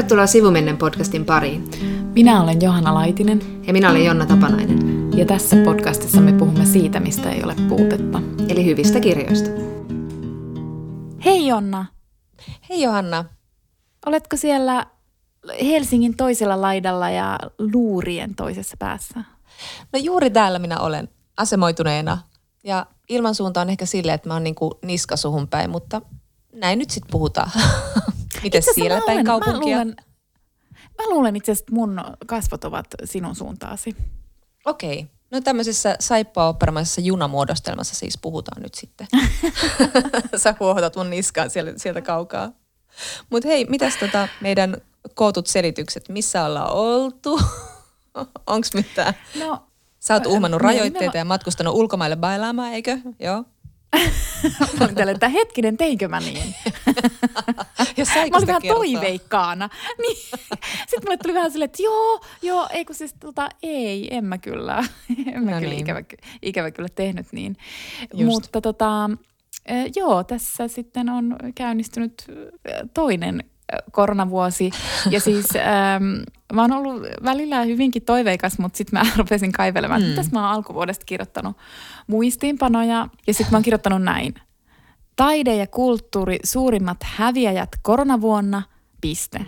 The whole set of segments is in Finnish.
Tervetuloa Sivumennen podcastin pariin. Minä olen Johanna Laitinen. Ja minä olen Jonna Tapanainen. Ja tässä podcastissa me puhumme siitä, mistä ei ole puutetta. Eli hyvistä kirjoista. Hei Jonna. Hei Johanna. Oletko siellä Helsingin toisella laidalla ja luurien toisessa päässä? No juuri täällä minä olen asemoituneena. Ja ilmansuunta on ehkä silleen, että mä oon niinku niskasuhun päin, mutta näin nyt sitten puhutaan. Miten siellä päin kaupunkia? Mä luulen, mä luulen itse asiassa, että mun kasvot ovat sinun suuntaasi. Okei. Okay. No tämmöisessä saippua-operamaisessa junamuodostelmassa siis puhutaan nyt sitten. Sä huohotat mun niskaan sieltä, sieltä kaukaa. Mutta hei, mitäs tota meidän kootut selitykset, missä ollaan oltu? Onks mitään? No, Sä oot uhmannut rajoitteita ja matkustanut ulkomaille bailaamaan, eikö? Joo. mä että hetkinen, teinkö mä niin? ja mä olin vähän toiveikkaana. Niin. Sitten mulle tuli vähän silleen, että joo, joo, ei kun siis tota, ei, en mä kyllä. En mä no kyllä niin. ikävä, ikävä kyllä tehnyt niin. Just. Mutta tota, joo, tässä sitten on käynnistynyt toinen koronavuosi. Ja siis ähm, mä oon ollut välillä hyvinkin toiveikas, mutta sitten mä rupesin kaivelemaan, mm. että mä oon alkuvuodesta kirjoittanut muistiinpanoja. Ja sitten mä oon kirjoittanut näin. Taide ja kulttuuri suurimmat häviäjät koronavuonna, piste. Mm.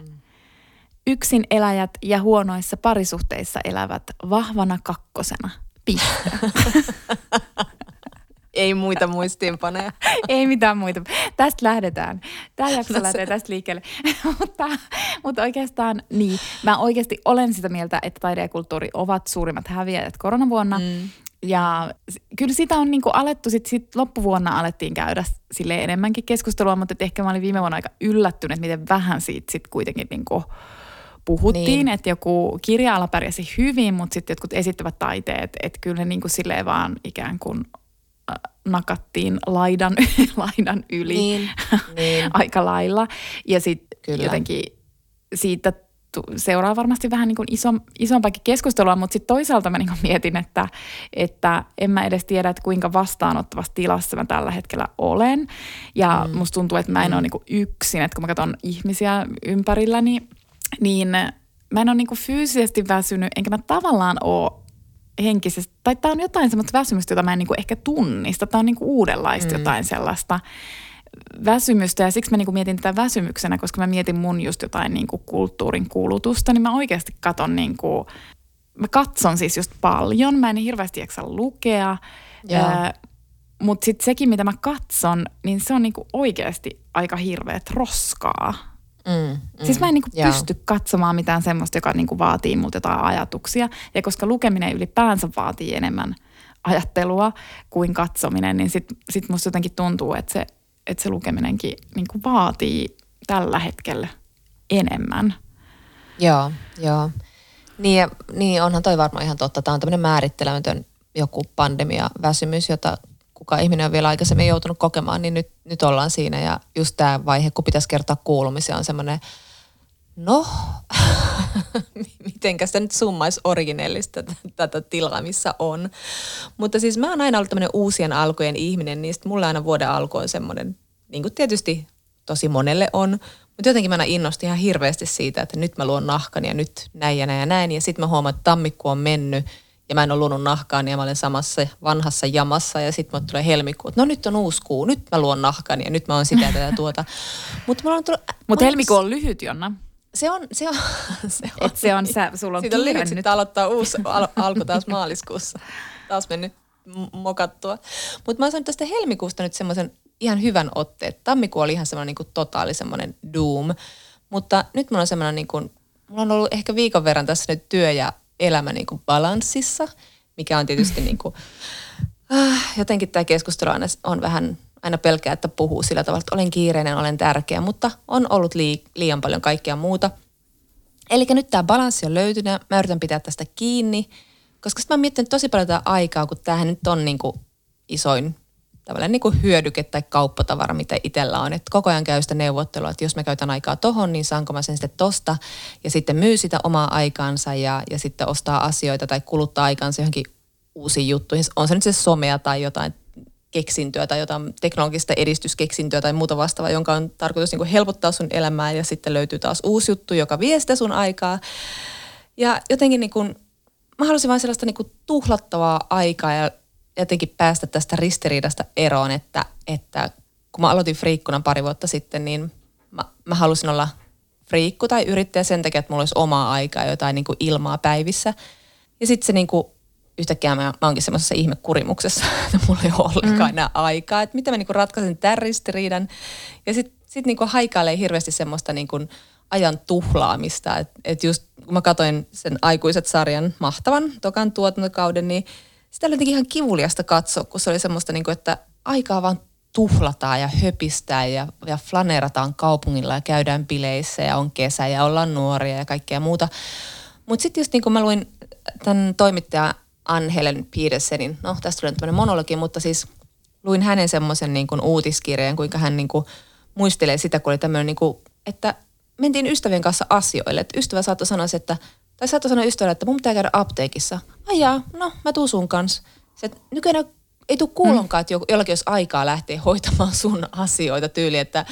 Yksin eläjät ja huonoissa parisuhteissa elävät vahvana kakkosena, piste. Ei muita muistiinpanoja. Ei mitään muita. Tästä lähdetään. Tämä jakso no lähtee tästä liikkeelle. mutta, mutta oikeastaan niin. Mä oikeasti olen sitä mieltä, että taide ja kulttuuri ovat suurimmat häviäjät koronavuonna. Mm. Ja kyllä sitä on niinku alettu, sit, sit loppuvuonna alettiin käydä sille enemmänkin keskustelua, mutta ehkä mä olin viime vuonna aika yllättynyt, miten vähän siitä sit kuitenkin niinku puhuttiin, niin. että joku kirja-ala pärjäsi hyvin, mutta sitten jotkut esittävät taiteet, että kyllä ne niinku silleen vaan ikään kuin nakattiin laidan, laidan yli niin, niin. aika lailla. Ja sitten jotenkin siitä seuraa varmasti vähän niin kuin iso, isompaakin keskustelua, mutta sitten toisaalta mä niin kuin mietin, että, että en mä edes tiedä, että kuinka vastaanottavassa tilassa mä tällä hetkellä olen. Ja mm. musta tuntuu, että mä en mm. ole niin kuin yksin, että kun mä katson ihmisiä ympärilläni, niin mä en ole niin kuin fyysisesti väsynyt, enkä mä tavallaan ole henkisesti, tai tämä on jotain semmoista väsymystä, jota mä en niinku ehkä tunnista. Tämä on niinku uudenlaista mm. jotain sellaista väsymystä ja siksi mä niinku mietin tätä väsymyksenä, koska mä mietin mun just jotain niinku kulttuurin kulutusta, niin mä oikeasti katon niinku, mä katson siis just paljon, mä en hirveästi jaksa lukea, mutta sitten sekin, mitä mä katson, niin se on niinku oikeasti aika hirveät roskaa. Mm, mm, siis mä en niinku pysty katsomaan mitään semmoista, joka niinku vaatii multa jotain ajatuksia. Ja koska lukeminen ylipäänsä vaatii enemmän ajattelua kuin katsominen, niin sit, sit musta jotenkin tuntuu, että se, että se lukeminenkin niinku vaatii tällä hetkellä enemmän. Joo, joo. Niin, ja, niin onhan toi varmaan ihan totta. Tämä on tämmöinen määrittelemätön joku pandemia-väsymys, jota kuka ihminen on vielä aikaisemmin joutunut kokemaan, niin nyt, nyt ollaan siinä. Ja just tämä vaihe, kun pitäisi kertoa kuulumisia, on semmoinen, no, mitenkä sitä nyt summaisi originellista tätä tilaa, missä on. Mutta siis mä oon aina ollut tämmöinen uusien alkujen ihminen, niin mulla aina vuoden alku on semmoinen, niin kuin tietysti tosi monelle on, mutta jotenkin mä innostin ihan hirveästi siitä, että nyt mä luon nahkan ja nyt näin ja näin ja näin. Ja sitten mä huomaan, että tammikuu on mennyt ja mä en ole luonut nahkaan ja mä olen samassa vanhassa jamassa ja sitten mulle tulee helmikuu, että no nyt on uusi kuu, nyt mä luon nahkan ja nyt mä oon sitä tätä tuota. Mutta tullut... Mut helmikuu on lyhyt, Jonna. Se on, se on, se on. Et se on, sä, sulla on Siitä on lyhyt, sitten aloittaa uusi al- alku taas maaliskuussa. Taas mennyt mokattua. Mutta mä oon saanut tästä helmikuusta nyt semmoisen ihan hyvän otteen. Tammikuu oli ihan semmoinen niin totaali semmoinen doom. Mutta nyt mulla on semmoinen niin kuin, mulla on ollut ehkä viikon verran tässä nyt työ ja elämä niin kuin balanssissa, mikä on tietysti niin kuin, äh, jotenkin tämä keskustelu aina on vähän aina pelkää, että puhuu sillä tavalla, että olen kiireinen, olen tärkeä, mutta on ollut lii, liian paljon kaikkea muuta. Eli nyt tämä balanssi on löytynyt, mä yritän pitää tästä kiinni, koska sitten mä oon miettinyt tosi paljon tätä aikaa, kun tämähän nyt on niin kuin isoin tavallaan niin kuin hyödyke tai kauppatavara, mitä itsellä on. Että koko ajan käy sitä neuvottelua, että jos mä käytän aikaa tohon, niin saanko mä sen sitten tosta ja sitten myy sitä omaa aikaansa ja, ja sitten ostaa asioita tai kuluttaa aikaansa johonkin uusiin juttuihin. On se nyt se somea tai jotain keksintöä tai jotain teknologista edistyskeksintöä tai muuta vastaavaa, jonka on tarkoitus niin kuin helpottaa sun elämää ja sitten löytyy taas uusi juttu, joka vie sitä sun aikaa. Ja jotenkin niin kuin, mä halusin vain sellaista niin kuin tuhlattavaa aikaa ja jotenkin päästä tästä ristiriidasta eroon, että, että kun mä aloitin friikkuna pari vuotta sitten, niin mä, mä halusin olla friikku tai yrittäjä sen takia, että mulla olisi omaa aikaa, jotain niin kuin ilmaa päivissä. Ja sitten se niin kuin, yhtäkkiä mä, mä oonkin semmoisessa ihmekurimuksessa, että mulla ei ole ollenkaan mm. enää aikaa. Että miten mä niin kuin ratkaisin tämän ristiriidan. Ja sitten sit niin kuin haikailee hirveästi semmoista niin kuin ajan tuhlaamista. Että et just kun mä katsoin sen aikuiset sarjan mahtavan tokan tuotantokauden, niin sitä oli jotenkin ihan kivuliasta katsoa, kun se oli semmoista, niin kuin, että aikaa vaan tuhlataan ja höpistään ja, ja flanerataan kaupungilla ja käydään bileissä ja on kesä ja ollaan nuoria ja kaikkea muuta. Mutta sitten just niin kuin mä luin tämän toimittaja Ann-Helen Petersenin, no tästä tulee tämmöinen monologi, mutta siis luin hänen semmoisen niin kuin uutiskirjeen, kuinka hän niin kuin muistelee sitä, kun oli tämmöinen, niin kuin, että mentiin ystävien kanssa asioille. Että ystävä saattoi sanoa, että, tai saattoi sanoa ystävälle, että mun pitää käydä apteekissa. Ai jaa, no mä tuun sun kanssa. Se, että nykyään ei tule kuulonkaan, että jollakin olisi aikaa lähteä hoitamaan sun asioita tyyli, että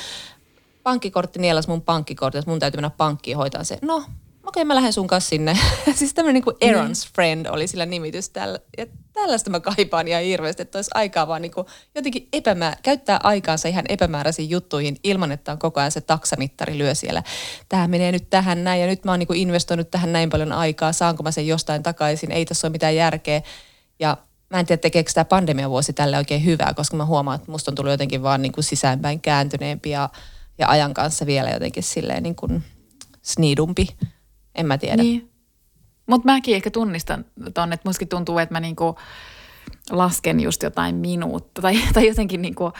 pankkikortti nielas mun pankkikortti, että mun täytyy mennä pankkiin hoitaa se. No, okei, mä lähden sun kanssa sinne. siis tämmöinen niin kuin Aaron's mm. Friend oli sillä nimitys tällä. Ja tällaista mä kaipaan ihan hirveästi, että olisi aikaa vaan niin kuin jotenkin epämää, käyttää aikaansa ihan epämääräisiin juttuihin ilman, että on koko ajan se taksamittari lyö siellä. Tämä menee nyt tähän näin ja nyt mä oon niin kuin investoinut tähän näin paljon aikaa, saanko mä sen jostain takaisin, ei tässä ole mitään järkeä. Ja mä en tiedä, tekeekö tämä pandemiavuosi tälle oikein hyvää, koska mä huomaan, että musta on tullut jotenkin vaan niin kuin sisäänpäin kääntyneempi ja, ja ajan kanssa vielä jotenkin silleen niin kuin sniidumpi. En mä tiedä. Niin. Mutta mäkin ehkä tunnistan ton, että mustakin tuntuu, että mä niinku lasken just jotain minuutta tai, tai jotenkin niinku,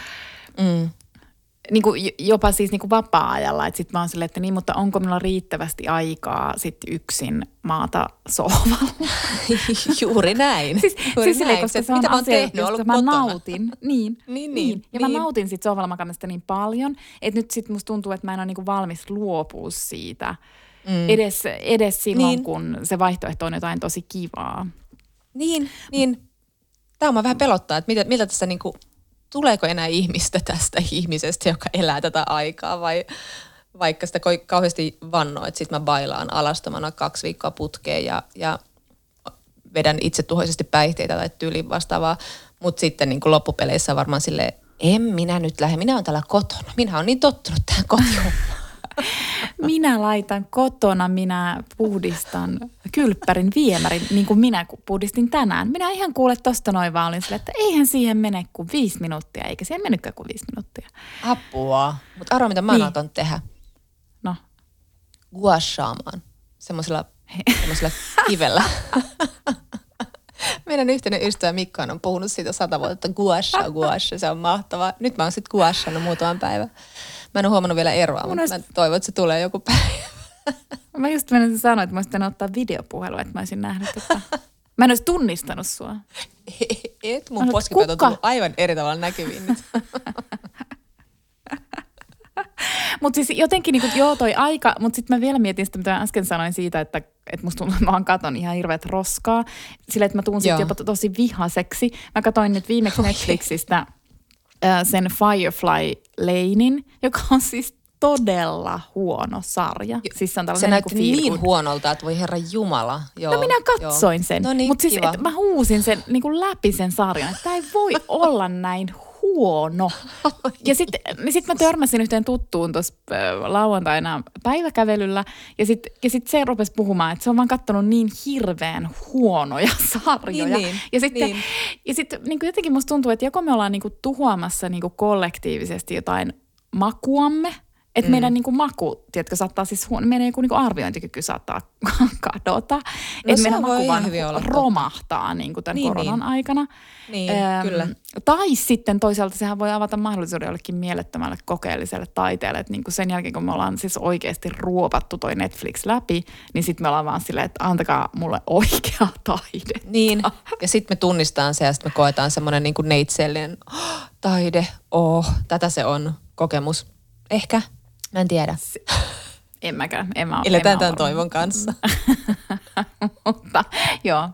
mm. niinku jopa siis niinku vapaa-ajalla. Että sit mä oon silleen, että niin, mutta onko minulla riittävästi aikaa sit yksin maata sohvalla? Juuri näin. siis, Juuri siis silleen, koska se on mitä asia, tehnyt, josta mä kotona. nautin. Niin, Niin, niin, niin, Ja niin. mä nautin sit sohvalla makaamista niin paljon, että nyt sit musta tuntuu, että mä en ole niinku valmis luopua siitä. Mm. Edes, edes silloin, Niin. kun se vaihtoehto on jotain tosi kivaa. Niin, niin. Tämä on vähän pelottaa, että mitä, miltä tästä niinku, tuleeko enää ihmistä tästä ihmisestä, joka elää tätä aikaa vai vaikka sitä kauheasti vannoo, että sitten mä bailaan alastomana kaksi viikkoa putkeen ja, ja vedän itse tuhoisesti päihteitä tai tyyliin vastaavaa, mutta sitten niin kuin loppupeleissä varmaan sille en minä nyt lähde, minä olen täällä kotona, minä olen niin tottunut tähän kotiin. Minä laitan kotona, minä puhdistan kylppärin viemärin, niin kuin minä puhdistin tänään. Minä ihan kuule tosta noin vaan olin sille, että eihän siihen mene kuin viisi minuuttia, eikä siihen mennytkään kuin viisi minuuttia. Apua. Mutta arvaa, mitä mä niin. Otan tehdä. No, guashaamaan semmoisella, semmoisella kivellä. Meidän yhteinen ystävä Mikko on puhunut siitä sata vuotta, että guasha, guasha, se on mahtavaa. Nyt mä oon sitten guashannut muutaman päivän. Mä en ole huomannut vielä eroa, mutta olisi- mä toivon, että se tulee joku päivä. mä just menisin sanoa, että mä olisin ottaa videopuhelua, että mä olisin nähnyt, että mä en olisi tunnistanut sua. Et, mun poskipäät on tullut aivan eri tavalla näkyviin nyt. Mutta siis jotenkin niin kuin, joo toi aika, mutta sitten mä vielä mietin sitä, mitä mä äsken sanoin siitä, että, että musta tuntuu, että mä vaan katon ihan hirveät roskaa. Sillä, että mä tuun sitten jopa to- tosi vihaseksi. Mä katsoin nyt viimeksi Netflixistä äh, sen Firefly Lanein, joka on siis todella huono sarja. Siis se on Se tällainen näytti niin, niin niin huonolta, että voi herra Jumala. Joo, No minä katsoin joo. sen. No niin, Mutta siis mä huusin sen niin kuin läpi sen sarjan, että tämä ei voi olla näin huono. Ja sitten sit mä törmäsin yhteen tuttuun tuossa lauantaina päiväkävelyllä ja sitten ja sit se rupesi puhumaan, että se on vaan kattonut niin hirveän huonoja sarjoja. Niin, niin, ja sitten, niin. ja sitten niin jotenkin musta tuntuu, että joko me ollaan niin kuin tuhoamassa niin kuin kollektiivisesti jotain makuamme, että mm. meidän niin kuin maku, tiedätkö, saattaa siis huono, meidän joku niin kuin arviointikyky saattaa kadota. No että meidän maku vaan romahtaa niin kuin tämän Niin, koronan niin. aikana. Niin, kyllä. Tai sitten toisaalta sehän voi avata mahdollisuuden jollekin mielettömälle kokeelliselle taiteelle. Että niin kuin sen jälkeen, kun me ollaan siis oikeasti ruopattu toi Netflix läpi, niin sitten me ollaan vaan silleen, että antakaa mulle oikea taide. Niin, ja sitten me tunnistetaan se ja sitten me koetaan semmoinen niin neitsellinen oh, taide, oh, tätä se on, kokemus. Ehkä, mä en tiedä. En mäkään, en mä, Eletään mä tämän toivon kanssa. Mutta joo,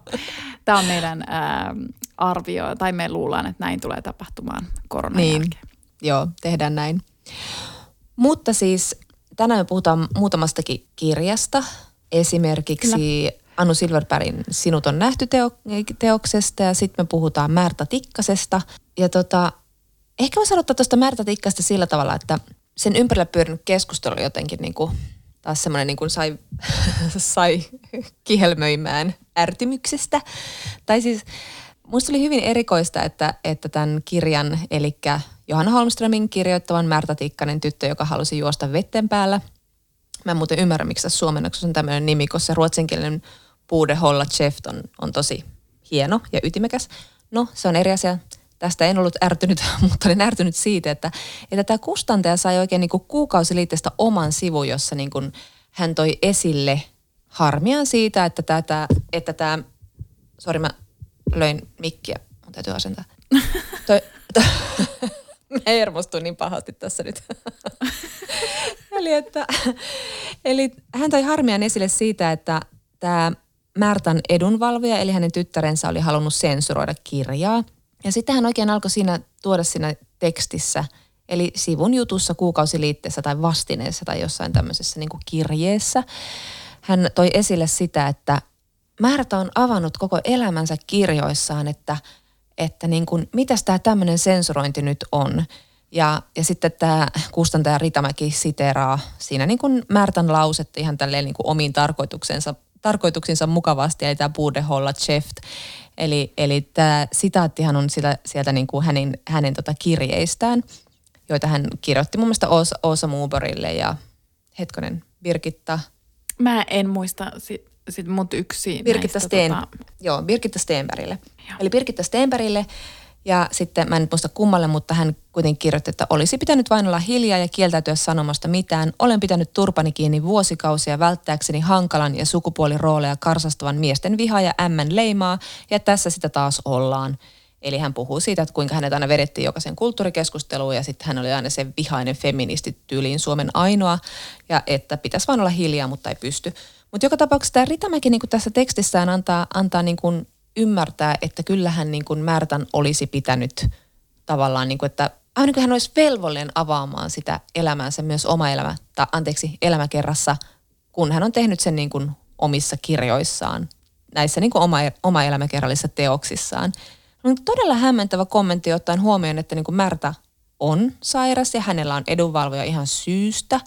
tämä on meidän ää, arvioi, tai me luullaan, että näin tulee tapahtumaan koronan Niin. jälkeen. Joo, tehdään näin. Mutta siis tänään me puhutaan muutamastakin kirjasta. Esimerkiksi Anu Silverbergin Sinut on nähty teo- teoksesta ja sitten me puhutaan Märta Tikkasesta. Ja tota, ehkä voisi aloittaa tuosta Märta Tikkasta sillä tavalla, että sen ympärillä pyörinyt keskustelu jotenkin niin kuin, taas semmoinen niin kuin sai, sai kihelmöimään ärtymyksestä. Tai siis Musta oli hyvin erikoista, että, että tämän kirjan, eli Johanna Holmströmin kirjoittavan Märta Tikkanen tyttö, joka halusi juosta vetten päällä. Mä en muuten ymmärrä, miksi tässä suomennoksessa on tämmöinen nimi, koska se ruotsinkielinen Puude Holla Cheft on, on tosi hieno ja ytimekäs. No, se on eri asia. Tästä en ollut ärtynyt, mutta olin ärtynyt siitä, että, että tämä kustantaja sai oikein niin kuin kuukausiliitteestä oman sivun, jossa niin kuin hän toi esille harmiaan siitä, että tämä, että tämä sori mä löin mikkiä, mun täytyy asentaa. Toi, to, mä hermostuin niin pahasti tässä nyt. eli, että, eli hän toi harmiaan esille siitä, että tämä Märtan edunvalvoja, eli hänen tyttärensä oli halunnut sensuroida kirjaa. Ja sitten hän oikein alkoi siinä tuoda siinä tekstissä, eli sivun jutussa, kuukausiliitteessä tai vastineessa tai jossain tämmöisessä niin kirjeessä. Hän toi esille sitä, että Märta on avannut koko elämänsä kirjoissaan, että, että niin kuin, mitäs tämä tämmöinen sensurointi nyt on. Ja, ja sitten tämä kustantaja Ritamäki siteraa siinä niin kuin Märtan lausetta ihan tälleen niin kuin omiin tarkoituksensa, tarkoituksinsa mukavasti, eli tämä Bude Holla Cheft. Eli, eli tämä sitaattihan on sitä, sieltä niin kuin hänen, hänen tota kirjeistään, joita hän kirjoitti mun mielestä Oosa, Oosa Muuberille ja hetkonen Birgitta Mä en muista sit, sit mut yksi Birgitta, näistä, Steen, tota, joo, Birgitta Steenbergille. Joo. Eli Birgitta Steenbergille ja sitten, mä en muista kummalle, mutta hän kuitenkin kirjoitti, että olisi pitänyt vain olla hiljaa ja kieltäytyä sanomasta mitään. Olen pitänyt turpani kiinni vuosikausia välttääkseni hankalan ja sukupuolirooleja karsastavan miesten vihaa ja ämmän leimaa, ja tässä sitä taas ollaan. Eli hän puhuu siitä, että kuinka hänet aina vedettiin jokaisen kulttuurikeskusteluun ja sitten hän oli aina se vihainen feministi tyyliin Suomen ainoa ja että pitäisi vain olla hiljaa, mutta ei pysty. Mutta joka tapauksessa tämä Ritamäki niin tässä tekstissään antaa, antaa niin ymmärtää, että kyllähän niin kuin Märtan olisi pitänyt tavallaan, niin kuin, että aina kuin hän olisi velvollinen avaamaan sitä elämäänsä myös oma elämä, tai anteeksi, elämäkerrassa, kun hän on tehnyt sen niin kuin omissa kirjoissaan, näissä niin kuin oma, oma elämäkerrallisissa teoksissaan. On todella hämmentävä kommentti ottaen huomioon, että niin kuin Märta on sairas ja hänellä on edunvalvoja ihan syystä.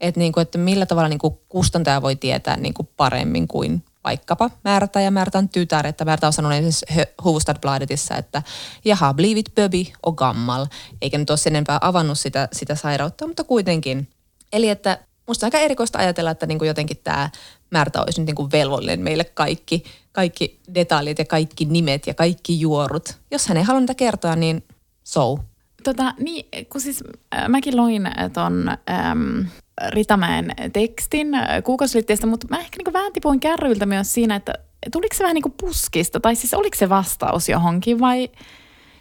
Että, niin kuin, että millä tavalla niin kuin kustantaja voi tietää niin kuin paremmin kuin vaikkapa Märta ja Märtan tytär. Että Märta on sanonut esimerkiksi Hufvudstadsbladetissa, että jaha, blivit böbi och gammal. Eikä nyt ole sen enempää avannut sitä, sitä sairautta, mutta kuitenkin. Eli että musta aika erikoista ajatella, että niin kuin jotenkin tämä Märta olisi nyt niin kuin velvollinen meille kaikki, kaikki detaljit ja kaikki nimet ja kaikki juorut. Jos hän ei halua niitä kertoa, niin so. Tota, niin, kun siis äh, mäkin loin äh, ton ähm, Ritamäen tekstin kuukausiliitteestä, mutta mä ehkä niin vähän tipuin kärryiltä myös siinä, että tuliko se vähän niin kuin puskista, tai siis oliko se vastaus johonkin vai...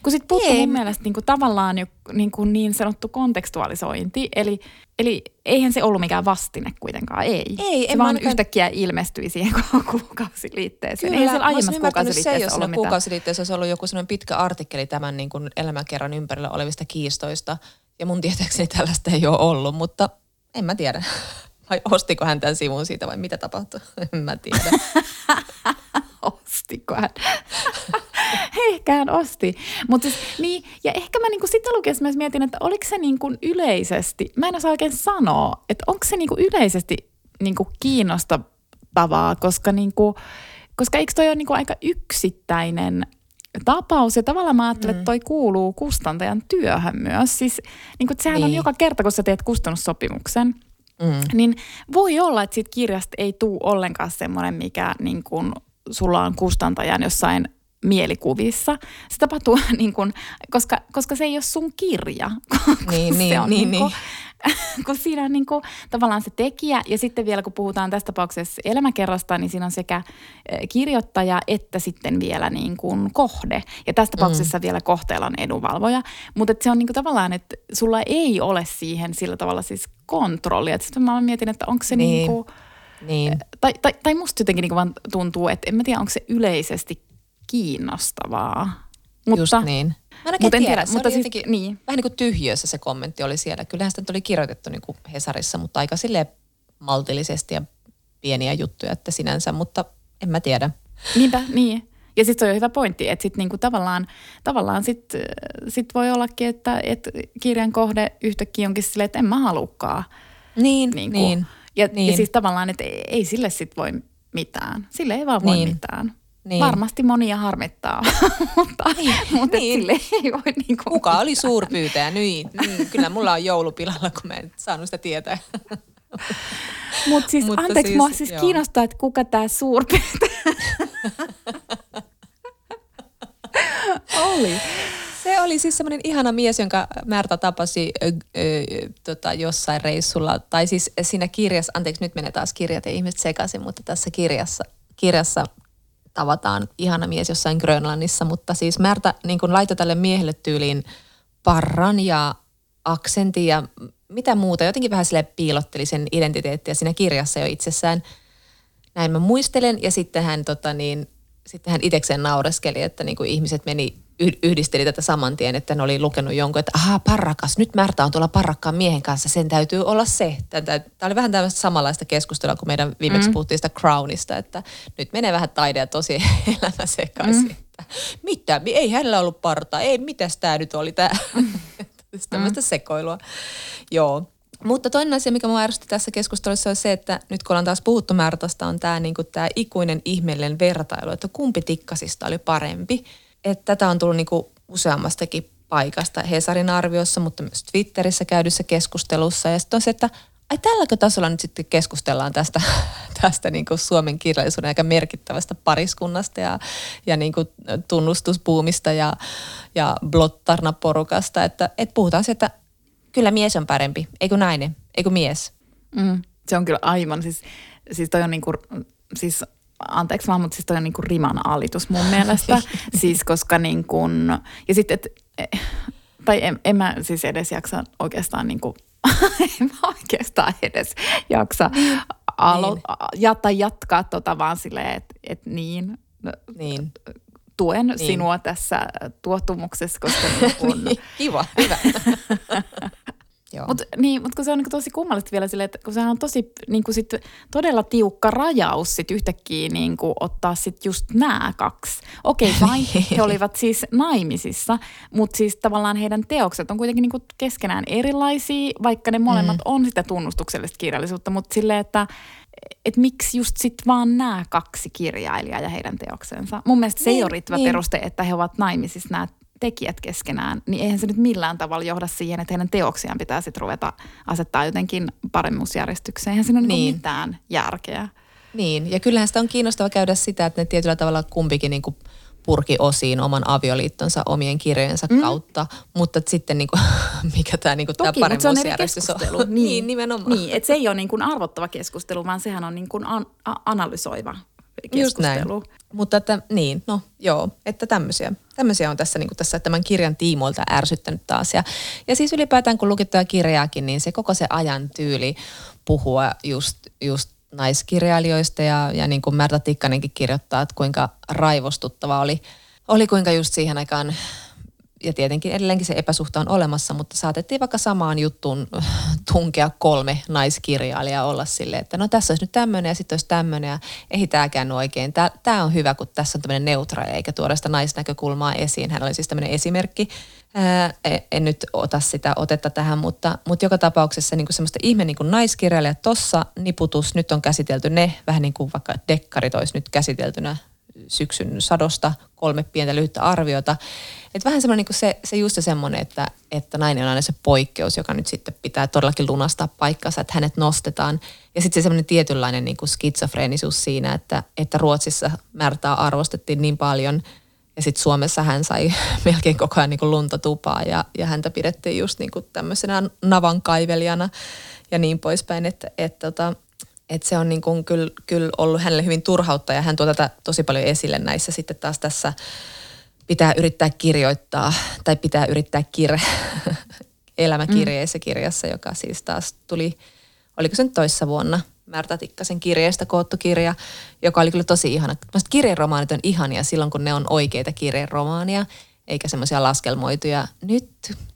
Kun sitten puuttuu mun mielestä niin kuin tavallaan jo, niin, kuin niin sanottu kontekstualisointi, eli, eli eihän se ollut mikään vastine kuitenkaan, ei. Ei, se en vaan ainakaan- yhtäkkiä ilmestyi siihen kuukausiliitteeseen. Kyllä, ei siellä aiemmassa ymmärtänyt se, kuukausiliitteessä jos ollut kuukausiliitteessä olisi ollut joku sellainen pitkä artikkeli tämän niin kuin elämäkerran ympärillä olevista kiistoista. Ja mun tietääkseni tällaista ei ole ollut, mutta en mä tiedä. Vai ostiko hän tämän sivun siitä vai mitä tapahtui? En mä tiedä. ostiko hän? ehkä hän osti. Mutta siis, niin, ja ehkä mä niinku sitä lukiessa myös mietin, että oliko se niinku yleisesti, mä en osaa oikein sanoa, että onko se niinku yleisesti niinku kiinnostavaa, koska, niinku, koska eikö toi ole niinku aika yksittäinen tapaus. Ja tavallaan mä ajattelen, että toi kuuluu kustantajan työhön myös. Siis niin kuin, sehän on Niin. joka kerta, kun sä teet kustannussopimuksen, Mm. niin voi olla, että siitä kirjasta ei tule ollenkaan semmoinen, mikä niin kuin sulla on kustantajan jossain mielikuvissa. Se tapahtuu, niin kuin, koska, koska se ei ole sun kirja. kun Niin, se niin, on niin, kuin, kun siinä on niin kuin, tavallaan se tekijä ja sitten vielä kun puhutaan tässä tapauksessa elämäkerrasta, niin siinä on sekä eh, kirjoittaja että sitten vielä niin kuin kohde. Ja tässä tapauksessa mm. vielä kohteella on edunvalvoja. Mutta se on niin kuin tavallaan, että sulla ei ole siihen sillä tavalla siis kontrollia. Et Sitten mä mietin, että onko se niin, Niin. niin kuin, Niin. tai, tai, tai musta jotenkin niin vaan tuntuu, että en mä tiedä, onko se yleisesti kiinnostavaa. Mutta, Just niin. Mä en tiedä, tiedä, se mutta oli siis- jotenkin niin. vähän niin kuin tyhjössä se kommentti oli siellä. Kyllähän sitä oli kirjoitettu niin kuin Hesarissa, mutta aika silleen maltillisesti ja pieniä juttuja, että sinänsä, mutta en mä tiedä. Niinpä, niin. Ja sitten se on jo hyvä pointti, että sitten niinku tavallaan, tavallaan sit, sit voi ollakin, että et kirjan kohde yhtäkkiä onkin silleen, että en mä halukkaa. Niin, Niinku. niin. Ja, Niin. ja siis tavallaan, että ei, ei sille sit voi mitään. Sille ei vaan voi Niin. mitään. Niin. Varmasti monia harmittaa, mutta, mutta Niin. niin. sille ei voi niinku Kuka oli mitään. suurpyytäjä? Niin, niin, kyllä mulla on joulupilalla, kun mä en saanut sitä tietää. Mut siis, Mutta anteeksi, siis, mua siis joo. kiinnostaa, että kuka tämä suurpyytä oli. Se oli siis semmoinen ihana mies, jonka Märta tapasi ö, ö, tota, jossain reissulla. Tai siis siinä kirjassa, anteeksi nyt menee taas kirjat ja ihmiset sekaisin, mutta tässä kirjassa, kirjassa tavataan ihana mies jossain Grönlannissa. Mutta siis Märta niin kun laittoi tälle miehelle tyyliin parran ja aksentin ja mitä muuta. Jotenkin vähän sille piilotteli sen identiteettiä siinä kirjassa jo itsessään. Näin mä muistelen ja sitten hän, tota niin, sitten hän itsekseen naureskeli, että niin kuin ihmiset meni yh- yhdisteli tätä saman tien, että ne oli lukenut jonkun, että ahaa, parrakas, nyt Märta on tuolla parrakkaan miehen kanssa, sen täytyy olla se. Tämä oli vähän tämmöistä samanlaista keskustelua, kun meidän viimeksi mm. puhuttiin sitä Crownista, että nyt menee vähän taide ja tosi elämä sekaisin. Mm. Että, mitä, ei hänellä ollut parta, ei, mitäs tämä nyt oli tämä, tämmöistä sekoilua. Joo. Mutta toinen asia, mikä mua ärsytti tässä keskustelussa on se, että nyt kun ollaan taas puhuttu Märtasta, on tämä niinku tää ikuinen ihmeellinen vertailu, että kumpi tikkasista oli parempi. Että tätä on tullut niinku useammastakin paikasta Hesarin arviossa, mutta myös Twitterissä käydyssä keskustelussa. Ja sitten on se, että ai tälläkö tasolla nyt sitten keskustellaan tästä, tästä niinku Suomen kirjallisuuden aika merkittävästä pariskunnasta ja, ja niinku tunnustuspuumista ja, ja blottarnaporukasta. Että et puhutaan se, että kyllä mies on parempi, eikö nainen, eikö mies. Mm. Se on kyllä aivan, siis, siis toi on niinku, siis anteeksi vaan, mutta siis toi on niinku riman alitus mun mielestä. siis koska niin kun, ja sitten, tai en, en mä siis edes jaksa oikeastaan niinku, en mä oikeastaan edes jaksa alo, niin. ja, tai jatkaa tota vaan silleen, että et niin, Niin. tuen Niin. sinua tässä tuottumuksessa, koska niin kun, Kiva, hyvä. Joo. Mutta niin, mut kun se on niinku tosi kummallista vielä silleen, että kun sehän on tosi niinku sit todella tiukka rajaus sit yhtäkkiä niinku ottaa sit just nämä kaksi. Okei, vain he olivat siis naimisissa, mutta siis tavallaan heidän teokset on kuitenkin niinku keskenään erilaisia, vaikka ne molemmat mm. on sitä tunnustuksellista kirjallisuutta, mutta silleen, että et miksi just sit vaan nämä kaksi kirjailijaa ja heidän teoksensa. Mun mielestä se niin, ei Niin, ole riittävä niin. niin. peruste, että he ovat naimisissa nämä tekijät keskenään, niin eihän se nyt millään tavalla johda siihen, että heidän teoksiaan pitää sitten ruveta asettaa jotenkin paremmuusjärjestykseen. Eihän siinä ole niin. Niin. mitään järkeä. Niin, ja kyllähän sitä on kiinnostava käydä sitä, että ne tietyllä tavalla kumpikin niin kuin purki osiin oman avioliittonsa omien kirjojensa mm. kautta, mutta sitten niin kuin, mikä tämä niin Toki, se on eri paremmuusjärjestys keskustelu. niin, niin, nimenomaan. Niin, että se ei ole niin kuin arvottava keskustelu, vaan sehän on niin kuin an- a- analysoiva. Keskustelu. Mutta että, niin, no joo, että tämmöisiä, tämmöisiä on tässä, niin kuin tässä tämän kirjan tiimoilta ärsyttänyt taas. Ja, ja siis ylipäätään kun lukittaa kirjaakin, niin se koko se ajan tyyli puhua just, just naiskirjailijoista ja, ja niin kuin Märta Tikkanenkin kirjoittaa, että kuinka raivostuttava oli, oli kuinka just siihen aikaan ja tietenkin edelleenkin se epäsuhta on olemassa, mutta saatettiin vaikka samaan juttuun tunkea kolme naiskirjailijaa olla silleen, että no tässä olisi nyt tämmöinen ja sitten olisi tämmöinen ja ei tämäkään oikein. Tämä on hyvä, kun tässä on tämmöinen neutraali eikä tuoda sitä naisnäkökulmaa esiin. Hän oli siis tämmöinen esimerkki. Ää, en nyt ota sitä otetta tähän, mutta, mutta joka tapauksessa niin kuin semmoista ihme niin kuin naiskirjailija tossa niputus, nyt on käsitelty ne, vähän niin kuin vaikka dekkarit olisi nyt käsiteltynä syksyn sadosta, kolme pientä lyhyttä arviota. Et vähän semmoinen niin se, se just se semmoinen, että, että nainen on aina se poikkeus, joka nyt sitten pitää todellakin lunastaa paikkansa, että hänet nostetaan. Ja sitten se semmoinen tietynlainen niin kuin skitsofreenisuus siinä, että, että Ruotsissa Märtaa arvostettiin niin paljon ja sitten Suomessa hän sai melkein koko ajan niin kuin lunta tupaa ja, ja häntä pidettiin just niin kuin tämmöisenä navan kaivelijana ja niin poispäin, että, että, että että se on niin kuin kyllä, kyllä ollut hänelle hyvin turhautta ja hän tuo tätä tosi paljon esille näissä sitten taas tässä pitää yrittää kirjoittaa tai pitää yrittää kir elämäkirjeessä kirjassa, joka siis taas tuli, oliko se nyt toissa vuonna, Märta Tikkasen kirjeestä koottu kirja, joka oli kyllä tosi ihana. Mielestäni kirjeromaanit on ihania silloin, kun ne on oikeita kirjeromaania. eikä semmoisia laskelmoituja. Nyt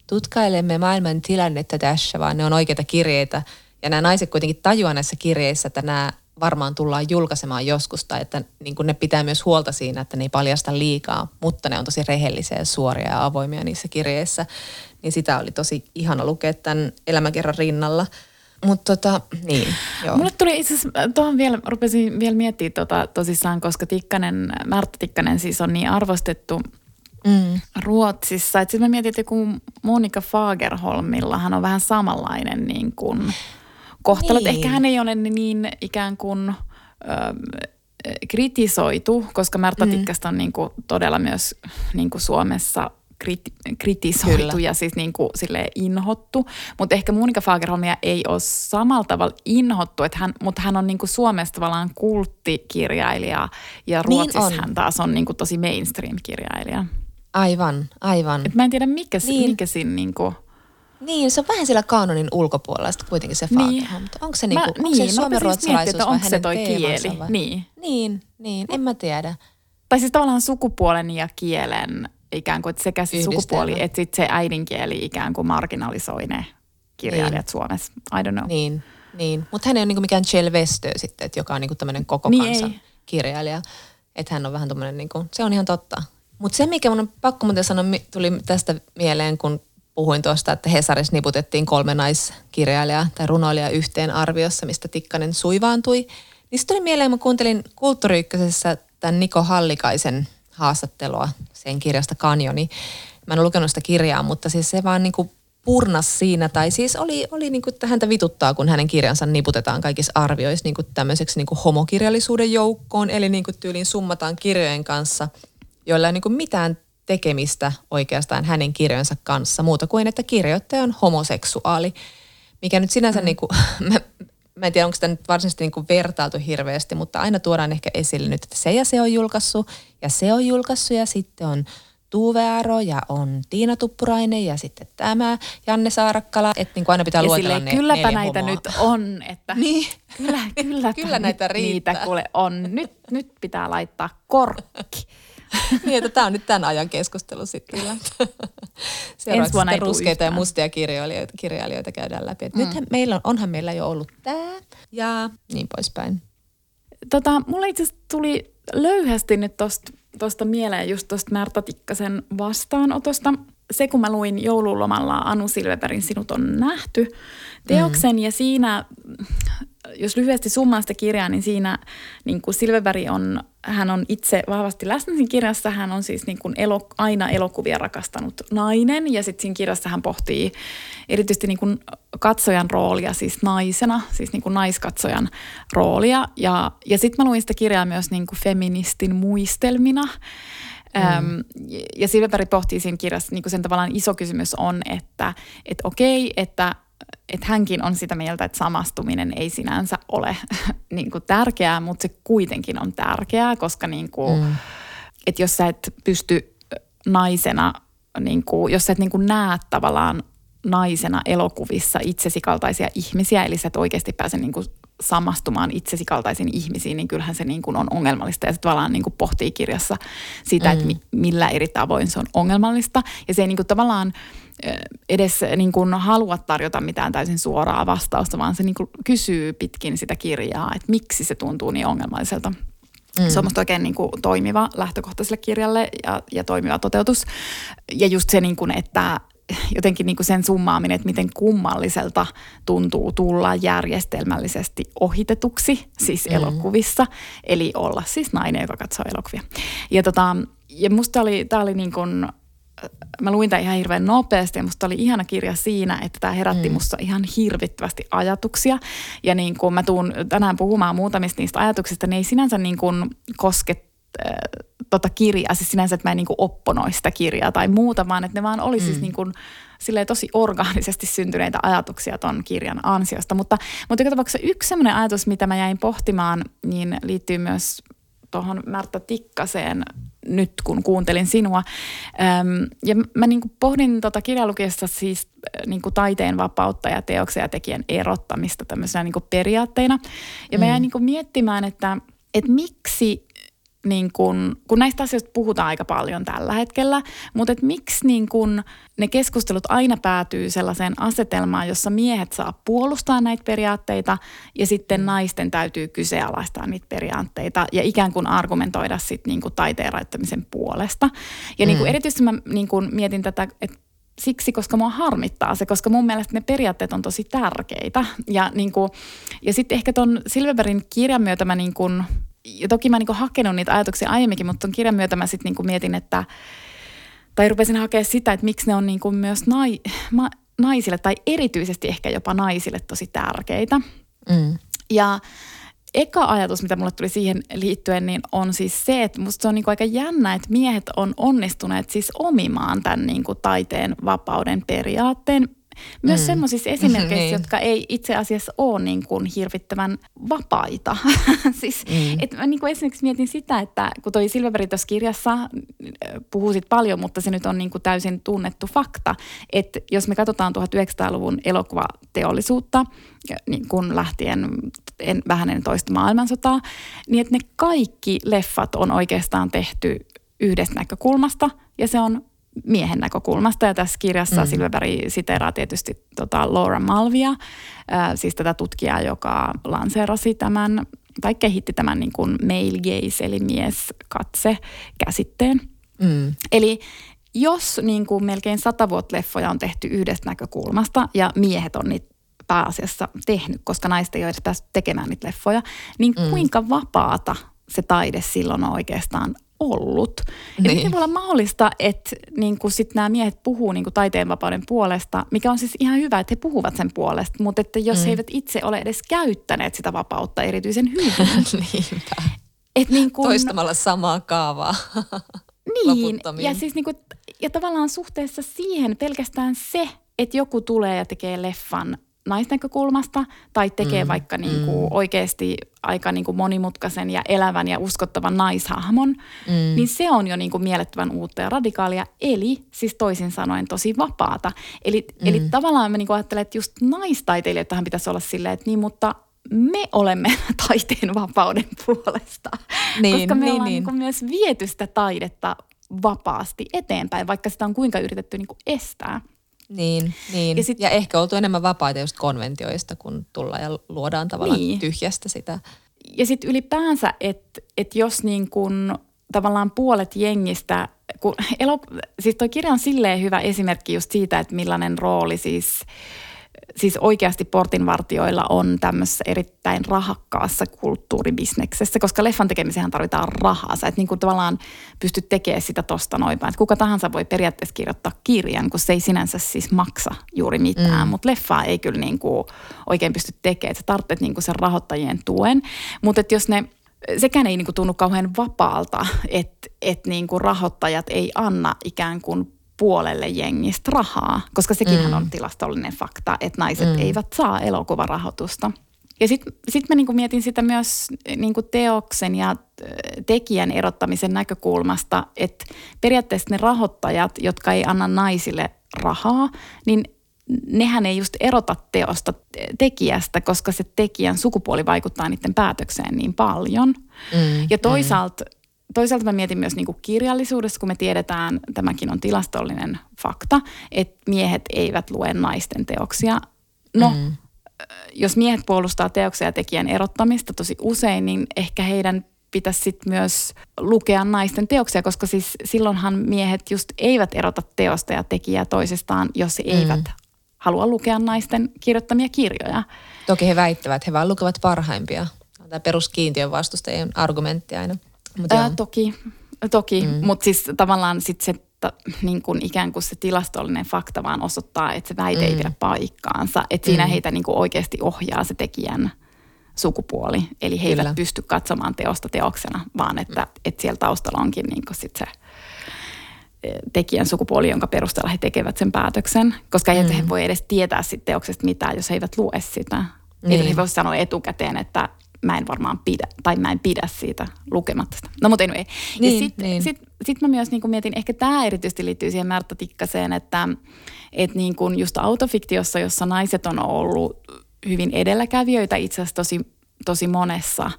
tutkailemme maailman tilannetta tässä, vaan ne on oikeita kirjeitä. Ja nämä naiset kuitenkin tajuaa näissä kirjeissä, että nämä varmaan tullaan julkaisemaan joskus, tai että niin kuin ne pitää myös huolta siinä, että ne ei paljasta liikaa, mutta ne on tosi rehellisiä ja suoria ja avoimia niissä kirjeissä. Niin sitä oli tosi ihana lukea tämän elämäkerran rinnalla. Mutta tota, niin, joo. Mulle tuli itse asiassa, tuohon vielä, rupesin vielä miettimään tota, tosissaan, koska Tikkanen, Märtä Tikkanen siis on niin arvostettu mm. Ruotsissa. Sitten mä mietin, että joku Monika Fagerholmilla hän on vähän samanlainen niin kuin kohtalo. Niin. Ehkä hän ei ole niin ikään kuin ö, kritisoitu, koska Märta mm. Tikkasta on niin kuin todella myös niin kuin Suomessa kriti- kritisoitu Kyllä. ja siis niin kuin inhottu. Mutta ehkä Monika Fagerholmia ei ole samalla tavalla inhottu, että hän, mutta hän on niin kuin Suomessa tavallaan kulttikirjailija ja niin Ruotsissa niin hän taas on niin kuin tosi mainstream-kirjailija. Aivan, aivan. Et mä en tiedä, mikä, niin. mikä siinä niin kuin... Niin, se on vähän siellä kanonin ulkopuolella sitten kuitenkin se niin. mutta onko se, niinku, mä, onko niin, se suomen ruotsalaisuus vai onko se toi kieli? Vai? Niin. niin, niin, en mä tiedä. Tai siis tavallaan sukupuolen ja kielen ikään kuin, että sekä se sukupuoli että sit se äidinkieli ikään kuin marginalisoi ne kirjailijat niin. Suomessa. I don't know. Niin, niin. mutta hän ei ole niinku mikään Westö sitten, että joka on niinku tämmöinen koko niin kansan ei. kirjailija. Että hän on vähän tämmöinen, niinku, se on ihan totta. Mutta se, mikä mun on pakko muuten sanoa, tuli tästä mieleen, kun puhuin tuosta, että Hesaris niputettiin kolme naiskirjailijaa tai runoilijaa yhteen arviossa, mistä Tikkanen suivaantui. Se tuli mieleen, mä kuuntelin Kulttuuri tämän Niko Hallikaisen haastattelua sen kirjasta Kanjoni. Mä en lukenut sitä kirjaa, mutta siis se vaan niin kuin purnas siinä, tai siis oli, oli niin kuin, että häntä vituttaa, kun hänen kirjansa niputetaan kaikissa arvioissa niin kuin tämmöiseksi niin kuin homokirjallisuuden joukkoon, eli niin kuin tyyliin summataan kirjojen kanssa, joilla ei niin kuin mitään tekemistä oikeastaan hänen kirjansa kanssa, muuta kuin että kirjoittaja on homoseksuaali, mikä nyt sinänsä mm. niin kuin, mä, mä en tiedä, onko sitä nyt varsinaisesti niin kuin vertailtu hirveästi, mutta aina tuodaan ehkä esille nyt, että se ja se on julkaissut ja se on julkaissut ja sitten on Tuve Aro ja on Tiina Tuppurainen ja sitten tämä Janne Saarakkala, että niin kuin aina pitää ja luetella ne kylläpä näitä homoa. nyt on, että niin. kyllä, kyllä, kyllä näitä riittää. Niitä kuule on. Nyt, nyt pitää laittaa korkki. niin, että tämä on nyt tämän ajan keskustelu sitten. Seuraavaksi sitten ruskeita ja mustia kirjailijoita, kirjailijoita käydään läpi. mm. Nythän meillä on, onhan meillä jo ollut tämä ja niin poispäin. Tota, mulla itse asiassa tuli löyhästi nyt tosta, tosta mieleen just tosta Märta Tikkasen vastaanotosta. Se, kun mä luin joululomalla Anu Silveperin Sinut on nähty teoksen mm. ja siinä jos lyhyesti summaan sitä kirjaa, niin siinä niin kuin Silverberg on, hän on itse vahvasti läsnä siinä kirjassa. Hän on siis niin kuin elo, aina elokuvia rakastanut nainen ja sitten siinä kirjassa hän pohtii erityisesti niin kuin katsojan roolia siis naisena, siis niin kuin naiskatsojan roolia. Ja, ja sitten mä luin sitä kirjaa myös niin kuin feministin muistelmina. Mm. ja Silverberg pohtii siinä kirjassa, niin kuin sen tavallaan iso kysymys on, että, että okei, että että hänkin on sitä mieltä, että samastuminen ei sinänsä ole niin kuin tärkeää, mutta se kuitenkin on tärkeää, koska niin kuin, mm. että jos sä et pysty naisena, niin kuin, jos sä et niin kuin näe tavallaan naisena elokuvissa itsesi kaltaisia ihmisiä, eli sä et oikeasti pääse niin kuin samastumaan itsesi kaltaisiin ihmisiin, niin kyllähän se niin kuin on ongelmallista. Ja se tavallaan niin kuin pohtii kirjassa sitä, mm. että mi, millä eri tavoin se on ongelmallista. Ja se ei niin kuin tavallaan edes niin kuin halua tarjota mitään täysin suoraa vastausta, vaan se niin kuin kysyy pitkin sitä kirjaa, että miksi se tuntuu niin ongelmalliselta. Mm. Se on musta oikein niin kuin toimiva lähtökohtaiselle kirjalle ja, ja toimiva toteutus. Ja just se, niin kuin, että jotenkin niin kuin sen summaaminen, että miten kummalliselta tuntuu tulla järjestelmällisesti ohitetuksi, siis mm. elokuvissa. Eli olla siis nainen, joka katsoo elokuvia. Ja, tota, ja musta oli, tämä oli niin kuin mä luin tämän ihan hirveän nopeasti ja musta oli ihana kirja siinä, että tämä herätti mm. musta ihan hirvittävästi ajatuksia. Ja niin kuin mä tuun tänään puhumaan muutamista niistä ajatuksista, ne ei sinänsä niin kuin koske äh, tota kirjaa, siis sinänsä, että mä en niin kuin opponoi sitä kirjaa tai muuta, vaan että ne vaan oli siis mm. siis niin kuin, silleen tosi orgaanisesti syntyneitä ajatuksia ton kirjan ansiosta. Mutta, mutta joka tapauksessa yksi sellainen ajatus, mitä mä jäin pohtimaan, niin liittyy myös tuohon Märta Tikkaseen nyt, kun kuuntelin sinua. Öm, ja mä niin kuin pohdin tota kirjalukiessa siis niin kuin taiteen vapautta ja teoksen ja tekijän erottamista tämmöisenä niin kuin periaatteina. Ja mä jäin mm. niin kuin miettimään, että, että miksi niin kun, kun näistä asioista puhutaan aika paljon tällä hetkellä, mutta et miksi niin kun ne keskustelut aina päätyy sellaiseen asetelmaan, jossa miehet saa puolustaa näitä periaatteita ja sitten naisten täytyy kyseenalaistaa niitä periaatteita ja ikään kuin argumentoida sitten niin taiteen rajoittamisen puolesta. Ja niin kuin mm. erityisesti mä niin kuin mietin tätä, että siksi, koska mua harmittaa se, koska mun mielestä ne periaatteet on tosi tärkeitä. Ja, niin kuin, ja sitten ehkä tuon Silverbergin kirjan myötä mä niin kuin, ja toki mä niin hakenut niitä ajatuksia aiemminkin, mutta tuon kirjan myötä mä sitten niin mietin, että tai rupesin hakea sitä, että miksi ne on niin kuin myös nai, ma, naisille tai erityisesti ehkä jopa naisille tosi tärkeitä. Mm. Ja eka ajatus, mitä mulle tuli siihen liittyen, niin on siis se, että musta se on niin kuin aika jännä, että miehet on onnistuneet siis omimaan tämän niin kuin taiteen vapauden periaatteen myös mm. semmoisissa esimerkkeissä, niin. jotka ei itse asiassa ole niin kuin hirvittävän vapaita. siis, mm. et mä niin kuin esimerkiksi mietin sitä, että kun toi Silverberg tuossa kirjassa äh, puhuu sit paljon, mutta se nyt on niin kuin täysin tunnettu fakta, että jos me katsotaan 1900-luvun elokuvateollisuutta, niin kun lähtien en, vähän ennen toista maailmansotaa, niin että ne kaikki leffat on oikeastaan tehty yhdestä näkökulmasta ja se on miehen näkökulmasta. Ja tässä kirjassa mm. Silverberg siteraa tietysti tota Laura Malvia, äh, siis tätä tutkijaa, joka lanseerasi tämän tai kehitti tämän niin kuin male gaze, eli mieskatse käsitteen. Mm. Eli jos niin kuin melkein sata vuotta leffoja on tehty yhdestä näkökulmasta ja miehet on niitä pääasiassa tehnyt, koska naiset ei ole edes päässyt tekemään niitä leffoja, niin mm. kuinka vapaata se taide silloin on oikeastaan ollut. Ja niin. miten voi olla mahdollista, että niin sit nämä miehet puhuu niin taiteenvapauden puolesta, mikä on siis ihan hyvä, että he puhuvat sen puolesta, mutta että jos mm. he eivät itse ole edes käyttäneet sitä vapautta erityisen hyvin. Niinpä. Et niin kun, Toistamalla samaa kaavaa. niin, ja siis niin kun, ja tavallaan suhteessa siihen pelkästään se, että joku tulee ja tekee leffan naisnäkökulmasta tai tekee mm, vaikka niin kuin mm. oikeasti aika niin kuin monimutkaisen ja elävän ja uskottavan naishahmon, mm. niin se on jo niin kuin mielettömän uutta ja radikaalia, eli siis toisin sanoen tosi vapaata. Eli, mm. eli tavallaan mä niin kuin ajattelen, että just naistaiteilijoitahan pitäisi olla silleen, että niin, mutta me olemme taiteen vapauden puolesta, niin, koska me niin, ollaan niin. Niin myös viety sitä taidetta vapaasti eteenpäin, vaikka sitä on kuinka yritetty niin kuin estää. Niin, niin. Ja, sit, ja ehkä oltu enemmän vapaita just konventioista, kun tullaan ja luodaan tavallaan niin. tyhjästä sitä. Ja sitten ylipäänsä, että et jos niin kun tavallaan puolet jengistä, kun elo, siis toi kirja on silleen hyvä esimerkki just siitä, että millainen rooli siis – siis oikeasti portinvartioilla on tämmöisessä erittäin rahakkaassa kulttuuribisneksessä, koska leffan tekemiseen tarvitaan rahaa. Sä et niin kuin tavallaan pysty tekemään sitä tosta noin, vaan kuka tahansa voi periaatteessa kirjoittaa kirjan, kun se ei sinänsä siis maksa juuri mitään, mm. mutta leffaa ei kyllä niin kuin oikein pysty tekemään. Sä tarvitset niin kuin sen rahoittajien tuen, mutta jos ne sekään ei niin kuin tunnu kauhean vapaalta, että et niin kuin rahoittajat ei anna ikään kuin puolelle jengistä rahaa, koska sekin mm. on tilastollinen fakta, että naiset mm. eivät saa elokuvarahoitusta. Ja sitten sit mä niinku mietin sitä myös niinku teoksen ja tekijän erottamisen näkökulmasta, että periaatteessa ne rahoittajat, jotka ei anna naisille rahaa, niin nehän ei just erota teosta tekijästä, koska se tekijän sukupuoli vaikuttaa niiden päätökseen niin paljon. Mm, ja toisaalta mm toisaalta mä mietin myös niin kuin kirjallisuudessa, kun me tiedetään, tämäkin on tilastollinen fakta, että miehet eivät lue naisten teoksia. No, mm. jos miehet puolustaa teoksia ja tekijän erottamista tosi usein, niin ehkä heidän pitäisi sit myös lukea naisten teoksia, koska siis silloinhan miehet just eivät erota teosta ja tekijää toisistaan, jos he mm. eivät halua lukea naisten kirjoittamia kirjoja. Toki he väittävät, he vain lukevat parhaimpia. Tämä peruskiintiön vastustajien argumentti aina. Mut Ää, toki, toki. Mm. mutta siis tavallaan sit se ta, niin kuin ikään kuin se tilastollinen fakta vaan osoittaa, että se väite mm. ei pidä paikkaansa. Että siinä mm. heitä niin kuin oikeasti ohjaa se tekijän sukupuoli. Eli he Kyllä. eivät pysty katsomaan teosta teoksena, vaan että, mm. että siellä taustalla onkin niin sit se e, tekijän sukupuoli, jonka perusteella he tekevät sen päätöksen. Koska mm. he voi edes tietää sit teoksesta mitään, jos he eivät lue sitä. Niin. Eli he voisivat sanoa etukäteen, että mä en varmaan pidä, tai mä en pidä siitä lukematta sitä. No mutta anyway. Niin, ja sitten niin. sit, sit mä myös niin mietin, ehkä tämä erityisesti liittyy siihen Märta Tikkaseen, että et niin kuin just autofiktiossa, jossa naiset on ollut hyvin edelläkävijöitä itse asiassa tosi, tosi monessa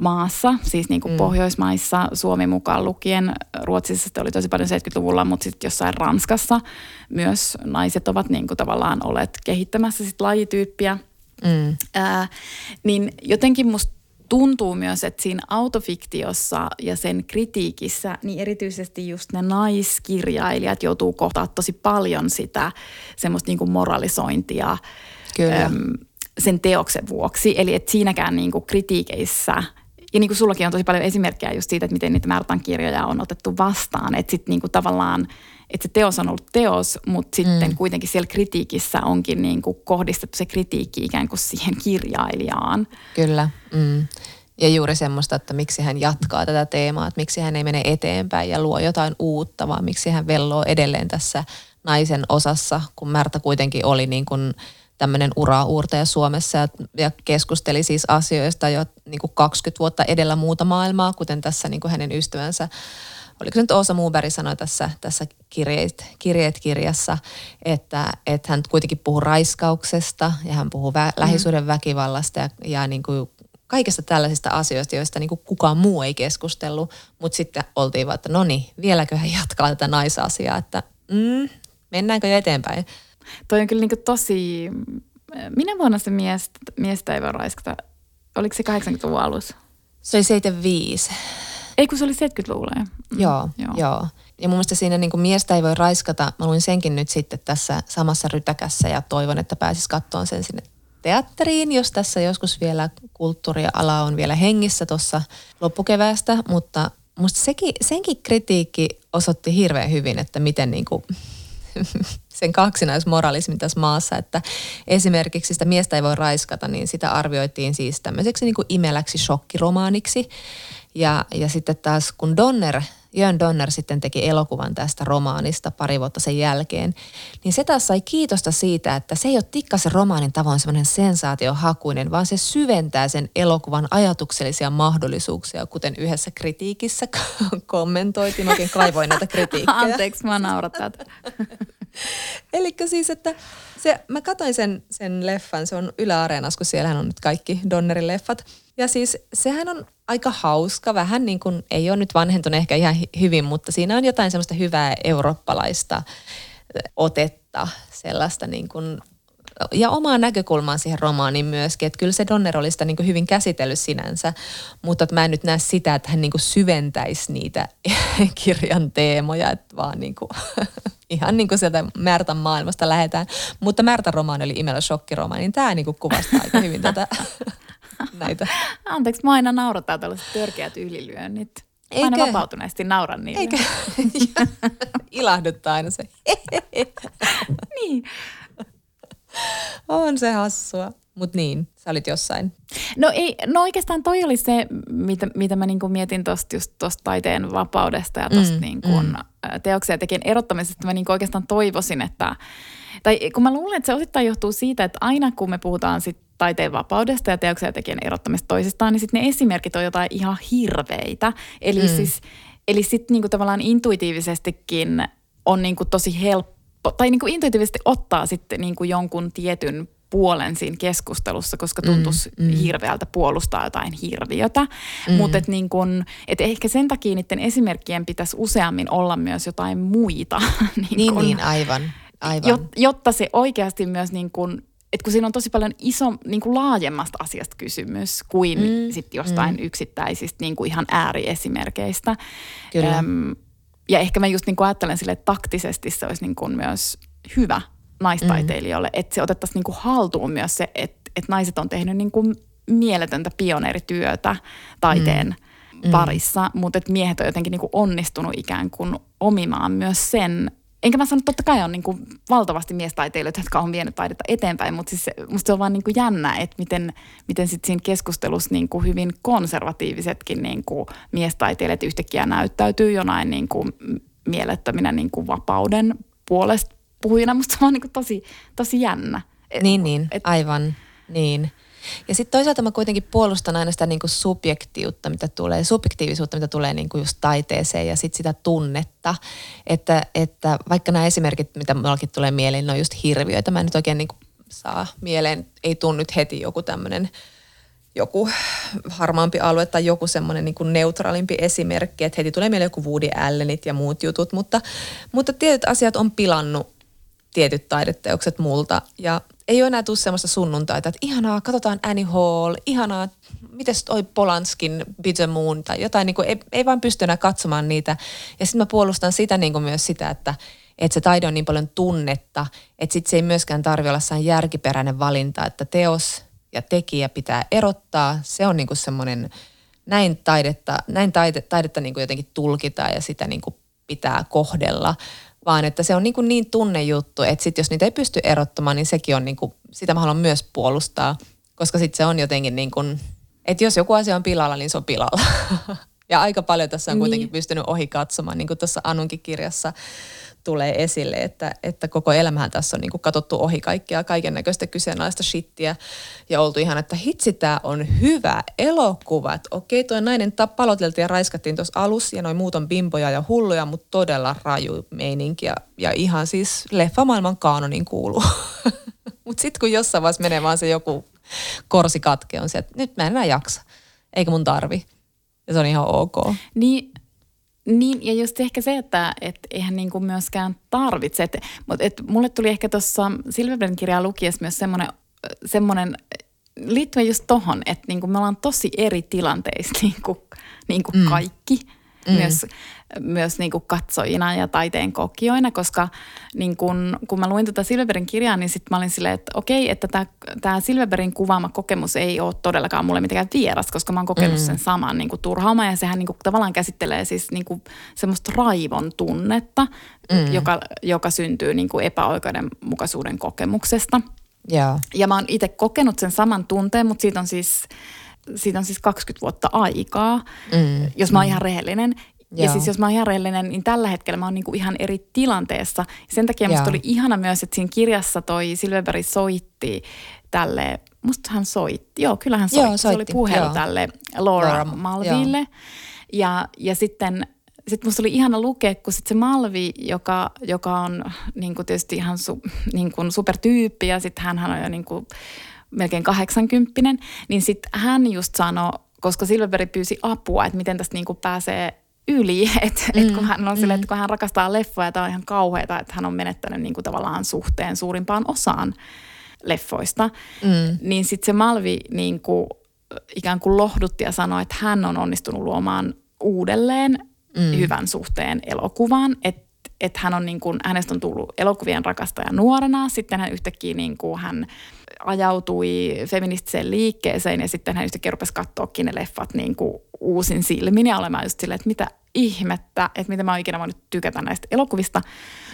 maassa, siis niin kuin mm. Pohjoismaissa, Suomi mukaan lukien. Ruotsissa sitten oli tosi paljon 70-luvulla, mutta sitten jossain Ranskassa myös naiset ovat niin kuin tavallaan olleet kehittämässä sit lajityyppiä. Mm. Ää, niin jotenkin musta tuntuu myös, että siinä autofiktiossa ja sen kritiikissä, niin erityisesti just ne naiskirjailijat joutuu kohtaa tosi paljon sitä semmoista niin kuin moralisointia Kyllä. Äm, sen teoksen vuoksi. Eli että siinäkään niin kuin kritiikeissä ja niin kuin sullakin on tosi paljon esimerkkejä just siitä, että miten niitä Märtan kirjoja on otettu vastaan. Että sitten niin kuin tavallaan, että se teos on ollut teos, mutta sitten mm. kuitenkin siellä kritiikissä onkin niin kuin kohdistettu se kritiikki ikään kuin siihen kirjailijaan. Kyllä. Mm. Ja juuri semmoista, että miksi hän jatkaa tätä teemaa, että miksi hän ei mene eteenpäin ja luo jotain uutta, vaan miksi hän velloo edelleen tässä naisen osassa, kun Märta kuitenkin oli niin kuin tämmöinen ura-uurtaja Suomessa ja, ja keskusteli siis asioista jo niin kuin 20 vuotta edellä muuta maailmaa, kuten tässä niin kuin hänen ystävänsä oliko se nyt Oosa Muuberg sanoi tässä, tässä kirjeet, kirjeet kirjassa, että, että hän kuitenkin puhuu raiskauksesta ja hän puhuu vä, mm. lähisuuden väkivallasta ja, ja niin kuin kaikista tällaisista asioista, joista niin kuin kukaan muu ei keskustellut, mutta sitten oltiin vaan, että no niin, vieläkö hän jatkaa tätä naisasiaa, että mm, mennäänkö eteenpäin. Toi on kyllä niin tosi, minä vuonna se mies, miestä ei voi raiskata, oliko se 80-luvun alussa? Se oli 75. Ei kun se oli 70-luvulla mm, joo, joo, joo. Ja mun mielestä siinä niin kuin miestä ei voi raiskata. Mä luin senkin nyt sitten tässä samassa rytäkässä ja toivon, että pääsis katsoa sen sinne teatteriin, jos tässä joskus vielä kulttuuriala on vielä hengissä tuossa loppukeväästä, mutta musta sekin, senkin kritiikki osoitti hirveän hyvin, että miten niin kuin sen kaksinaismoralismin tässä maassa, että esimerkiksi sitä miestä ei voi raiskata, niin sitä arvioitiin siis tämmöiseksi niin kuin imeläksi shokkiromaaniksi. Ja, ja sitten taas kun Donner Jön Donner sitten teki elokuvan tästä romaanista pari vuotta sen jälkeen, niin se taas sai kiitosta siitä, että se ei ole tikkasen romaanin tavoin semmoinen sensaatiohakuinen, vaan se syventää sen elokuvan ajatuksellisia mahdollisuuksia, kuten yhdessä kritiikissä kommentoitiin. Oikein kaivoin näitä kritiikkejä. Anteeksi, mä naurattaa. Eli siis, että se, mä katsoin sen, sen leffan, se on Yle Areenassa, kun siellähän on nyt kaikki Donnerin leffat. Ja siis sehän on aika hauska, vähän niin kuin, ei ole nyt vanhentunut ehkä ihan hyvin, mutta siinä on jotain semmoista hyvää eurooppalaista otetta, sellaista niin kuin, ja omaa näkökulmaa siihen romaaniin myöskin, että kyllä se Donner oli sitä niin kuin hyvin käsitellyt sinänsä, mutta että mä en nyt näe sitä, että hän niin kuin syventäisi niitä kirjan teemoja, että vaan niin kuin, ihan niin kuin sieltä Märtan maailmasta lähdetään. Mutta Märtan romaani oli Imellä shokkiromaani, niin tämä niin kuin kuvastaa aika hyvin tätä näitä. Anteeksi, mä aina naurataan tällaiset törkeät ylilyönnit. Mä aina vapautuneesti nauran niille. Eikö? Ilahduttaa aina se. niin. On se hassua. Mutta niin, sä olit jossain. No, ei, no oikeastaan toi oli se, mitä, mitä mä niinku mietin tuosta just tosta taiteen vapaudesta ja tuosta mm, niinku mm. teoksia ja tekijän erottamisesta. Mä niinku oikeastaan toivoisin, että, tai kun mä luulen, että se osittain johtuu siitä, että aina kun me puhutaan sit taiteen vapaudesta ja teoksen ja tekijän erottamista toisistaan, niin sitten ne esimerkit on jotain ihan hirveitä. Eli mm. siis, eli sitten niinku tavallaan intuitiivisestikin on niinku tosi helppo, tai niinku intuitiivisesti ottaa sitten niinku jonkun tietyn puolen siinä keskustelussa, koska tuntuisi mm, mm. hirveältä puolustaa jotain hirviötä. Mm. Mutta et niin et ehkä sen takia niiden esimerkkien pitäisi useammin olla myös jotain muita. niin, niin, kun, niin aivan. aivan. Jotta se oikeasti myös niin kun että kun siinä on tosi paljon iso, niin kuin laajemmasta asiasta kysymys kuin mm, sit jostain mm. yksittäisistä niin kuin ihan ääriesimerkeistä. Kyllä. Öm, ja ehkä mä just niin kuin ajattelen sille, että taktisesti se olisi niin kuin myös hyvä naistaiteilijoille, mm. että se otettaisiin niin kuin haltuun myös se, että, että naiset on tehnyt niin kuin mieletöntä pioneerityötä taiteen mm. parissa, mutta että miehet on jotenkin niin kuin onnistunut ikään kuin omimaan myös sen enkä mä sano, että totta kai on niin kuin valtavasti miestaiteilijoita, jotka on vienyt taidetta eteenpäin, mutta siis musta se on vaan niin kuin jännä, että miten, miten sit siinä keskustelussa niin kuin hyvin konservatiivisetkin niin kuin miestaiteilijat yhtäkkiä näyttäytyy jonain niin kuin mielettöminä niin kuin vapauden puolesta puhujina. Musta se on niin kuin tosi, tosi jännä. Niin, niin, et, aivan, niin. Ja sitten toisaalta mä kuitenkin puolustan aina sitä niin subjektiutta, mitä tulee, subjektiivisuutta, mitä tulee niin kuin just taiteeseen ja sitten sitä tunnetta. Että, että vaikka nämä esimerkit, mitä mullakin tulee mieleen, ne on just hirviöitä. Mä en nyt oikein niin saa mieleen, ei tunnu nyt heti joku tämmöinen joku harmaampi alue tai joku semmoinen niin kuin neutraalimpi esimerkki, että heti tulee mieleen joku Woody Allenit ja muut jutut, mutta, mutta tietyt asiat on pilannut tietyt taideteokset multa ja ei ole enää tule semmoista sunnuntaita, että ihanaa, katsotaan Annie Hall, ihanaa, mites toi Polanskin Bitter Moon tai jotain, niin kuin, ei, ei vaan pysty enää katsomaan niitä. Ja sitten mä puolustan sitä niin kuin myös sitä, että, että se taide on niin paljon tunnetta, että sitten se ei myöskään tarvi olla järkiperäinen valinta, että teos ja tekijä pitää erottaa. Se on niin kuin semmoinen, näin taidetta, näin taide, taidetta niin kuin jotenkin tulkitaan ja sitä niin kuin pitää kohdella vaan että se on niin, kuin niin tunnejuttu, että sit jos niitä ei pysty erottamaan, niin sekin on niin kuin, sitä mä haluan myös puolustaa, koska sitten se on jotenkin niin kuin, että jos joku asia on pilalla, niin se on pilalla. ja aika paljon tässä on kuitenkin niin. pystynyt ohi katsomaan, niin kuin tuossa Anunkin kirjassa tulee esille, että, että koko elämähän tässä on niin kuin katsottu ohi kaikkea, kaiken näköistä kyseenalaista shittiä ja oltu ihan, että hitsi tämä on hyvä elokuva. Että okei, tuo nainen paloteltiin ja raiskattiin tuossa alussa ja noin muut on bimboja ja hulluja, mutta todella raju meininki ja, ja ihan siis leffamaailman kaanonin kuuluu. mutta sitten kun jossain vaiheessa menee vaan se joku korsi katke on se, että nyt mä en enää jaksa, eikä mun tarvi. Ja se on ihan ok. Niin, niin, ja just ehkä se, että et eihän niinku myöskään tarvitse. Et, mutta et mulle tuli ehkä tuossa Silverbergin kirjaa lukiessa myös semmoinen, semmoinen liittyen just tohon, että niinku me ollaan tosi eri tilanteissa niinku, niinku mm. kaikki. Mm. Myös myös niin kuin katsojina ja taiteen kokijoina, koska niin kun, kun mä luin tuota Silverbergin kirjaa, niin sitten mä olin silleen, että okei, että tämä, tämä Silverbergin kuvaama kokemus ei ole todellakaan mulle mitenkään vieras, koska mä oon kokenut mm. sen saman niin kuin turhauma ja sehän niin kuin tavallaan käsittelee siis niin kuin semmoista raivon tunnetta, mm. joka, joka syntyy niin kuin epäoikeudenmukaisuuden kokemuksesta. Yeah. Ja mä oon itse kokenut sen saman tunteen, mutta siitä on siis siitä on siis 20 vuotta aikaa, mm. jos mä oon mm. ihan rehellinen. Joo. Ja siis jos mä oon ihan rehellinen, niin tällä hetkellä mä oon niinku ihan eri tilanteessa. Sen takia musta oli ihana myös, että siinä kirjassa toi Silverberg soitti tälle, musta hän soitti, joo kyllä hän soitti, joo, soitti. se oli puhelu joo. tälle Laura, Laura Malville. Ja, ja sitten sitten musta oli ihana lukea, kun sit se Malvi, joka, joka on niin kuin tietysti ihan su, niin kuin supertyyppi ja sitten hän on jo niin kuin melkein 80 niin sitten hän just sanoi, koska Silverberg pyysi apua, että miten tästä niin kuin pääsee yli, että mm, et kun hän on mm. sille, että kun hän rakastaa leffoja, tämä on ihan kauheata, että hän on menettänyt niin kuin tavallaan suhteen suurimpaan osaan leffoista, mm. niin sitten se Malvi niin kuin, ikään kuin lohdutti ja sanoi, että hän on onnistunut luomaan uudelleen mm. hyvän suhteen elokuvaan, että että hän on niin kuin, hänestä on tullut elokuvien rakastaja nuorena, sitten hän yhtäkkiä niin kuin, hän ajautui feministiseen liikkeeseen ja sitten hän yhtäkkiä rupesi katsoakin ne leffat niin kuin uusin silmin ja olemaan just silleen, että mitä ihmettä, että miten mä oon ikinä voinut tykätä näistä elokuvista.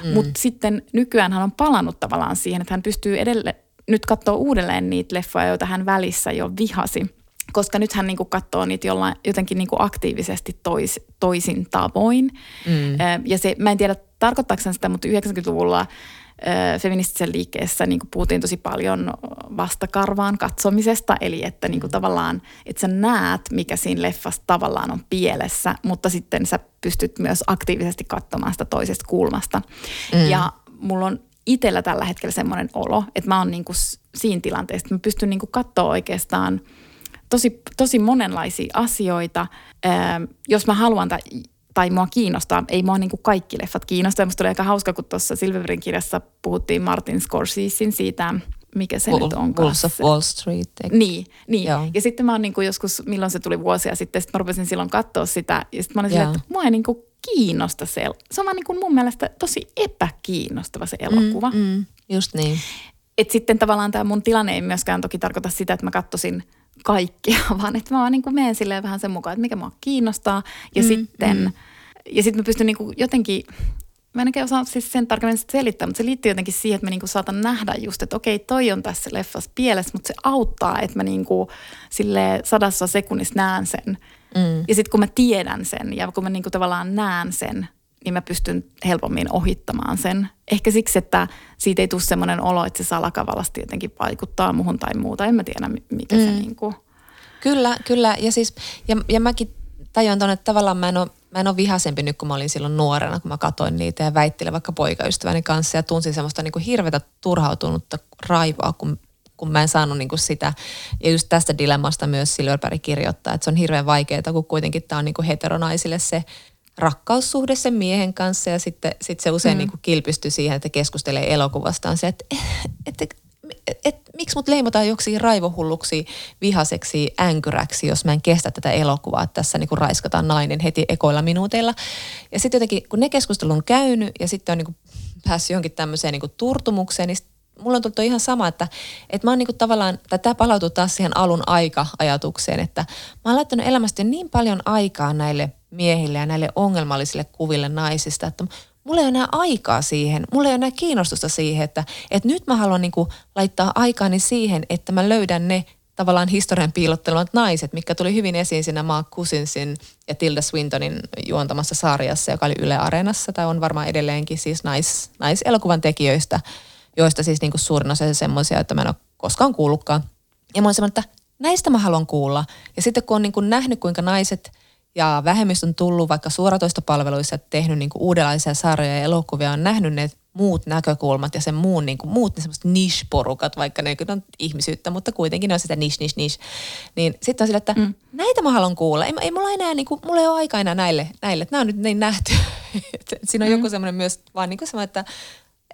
Mm. Mutta sitten nykyään hän on palannut tavallaan siihen, että hän pystyy edelleen nyt katsoa uudelleen niitä leffoja, joita hän välissä jo vihasi. Koska nyt hän niinku katsoo niitä jollain, jotenkin niinku aktiivisesti tois, toisin tavoin. Mm. Ja se, mä en tiedä tarkoittaako sitä, mutta 90-luvulla feministisessä liikkeessä niin puhuttiin tosi paljon vastakarvaan katsomisesta, eli että niin kuin tavallaan, että sä näet, mikä siinä leffassa tavallaan on pielessä, mutta sitten sä pystyt myös aktiivisesti katsomaan sitä toisesta kulmasta. Mm. Ja mulla on itsellä tällä hetkellä semmoinen olo, että mä oon niin kuin siinä tilanteessa, että mä pystyn niin kuin katsoa oikeastaan tosi, tosi monenlaisia asioita, jos mä haluan tai tai mua kiinnostaa, ei mua niin kuin kaikki leffat kiinnosta. Musta oli aika hauska, kun tuossa Silverbergin kirjassa puhuttiin Martin Scorsesein siitä, mikä se Wall, nyt on Wolves of Wall Street. Eikö? Niin, niin. ja sitten mä oon niin kuin joskus, milloin se tuli vuosia sitten, sitten mä rupesin silloin katsoa sitä, ja sitten mä olin silleen, että mua ei niin kuin kiinnosta se, se on vaan niin kuin mun mielestä tosi epäkiinnostava se elokuva. Mm, mm, just niin. Et sitten tavallaan tämä mun tilanne ei myöskään toki tarkoita sitä, että mä katsoisin kaikkia, vaan että mä vaan niin kuin menen silleen vähän sen mukaan, että mikä mua kiinnostaa. Ja mm, sitten, mm. ja sitten mä pystyn niin kuin jotenkin, mä en oikein osaa siis sen tarkemmin selittää, mutta se liittyy jotenkin siihen, että mä niinku saatan nähdä just, että okei, toi on tässä leffassa pielessä, mutta se auttaa, että mä niinku sille sadassa sekunnissa näen sen. Mm. Ja sitten kun mä tiedän sen ja kun mä niinku tavallaan näen sen, niin mä pystyn helpommin ohittamaan sen. Ehkä siksi, että siitä ei tule semmoinen olo, että se salakavallasti jotenkin vaikuttaa muuhun tai muuta. En mä tiedä, mikä mm. se niin kuin... Kyllä, kyllä. Ja, siis, ja, ja mäkin tajuan tuonne, että tavallaan mä en, ole, mä en ole vihasempi nyt, kun mä olin silloin nuorena, kun mä katsoin niitä ja väittelin vaikka poikaystäväni kanssa ja tunsin semmoista niin kuin hirveätä turhautunutta raivoa, kun kun mä en saanut niin kuin sitä. Ja just tästä dilemmasta myös Silverberg kirjoittaa, että se on hirveän vaikeaa, kun kuitenkin tämä on niin kuin heteronaisille se rakkaussuhde sen miehen kanssa ja sitten sit se usein mm. niin kuin kilpistyy siihen, että keskustelee elokuvastaan se, että, että, että et, et, miksi mut leimataan joksiin raivohulluksi, vihaseksi, änkyräksi, jos mä en kestä tätä elokuvaa, että tässä niinku raiskataan nainen heti ekoilla minuuteilla. Ja sitten jotenkin, kun ne keskustelu on käynyt ja sitten on niinku päässyt johonkin tämmöiseen niinku turtumukseen, niin mulla on tullut ihan sama, että, että mä oon niinku tavallaan, tai tämä palautuu taas siihen alun aika-ajatukseen, että mä oon laittanut elämästä niin paljon aikaa näille miehille ja näille ongelmallisille kuville naisista, että mulla ei ole enää aikaa siihen, mulla ei ole enää kiinnostusta siihen, että, että nyt mä haluan niin kuin laittaa aikaani siihen, että mä löydän ne tavallaan historian piilottelemat naiset, mikä tuli hyvin esiin siinä Mark Cousinsin ja Tilda Swintonin juontamassa sarjassa, joka oli Yle Areenassa, tai on varmaan edelleenkin siis nais, naiselokuvan tekijöistä, joista siis niin kuin suurin osa semmoisia, että mä en ole koskaan kuullutkaan. Ja mä semmoinen, että näistä mä haluan kuulla. Ja sitten kun on niin kuin nähnyt, kuinka naiset – ja vähemmistö on tullut vaikka suoratoistopalveluissa, tehnyt niin kuin uudenlaisia sarjoja ja elokuvia, on nähnyt ne muut näkökulmat ja sen muun, niin kuin, muut ne semmoiset niche-porukat, vaikka ne on ihmisyyttä, mutta kuitenkin ne on sitä niche, niche, niche. Niin sitten on sillä, että mm. näitä mä haluan kuulla. Ei, ei mulla enää, niin kuin, mulla ei ole aika enää näille, näille. että nämä on nyt niin nähty. Siinä on mm. joku semmoinen myös vaan niin kuin semmoinen, että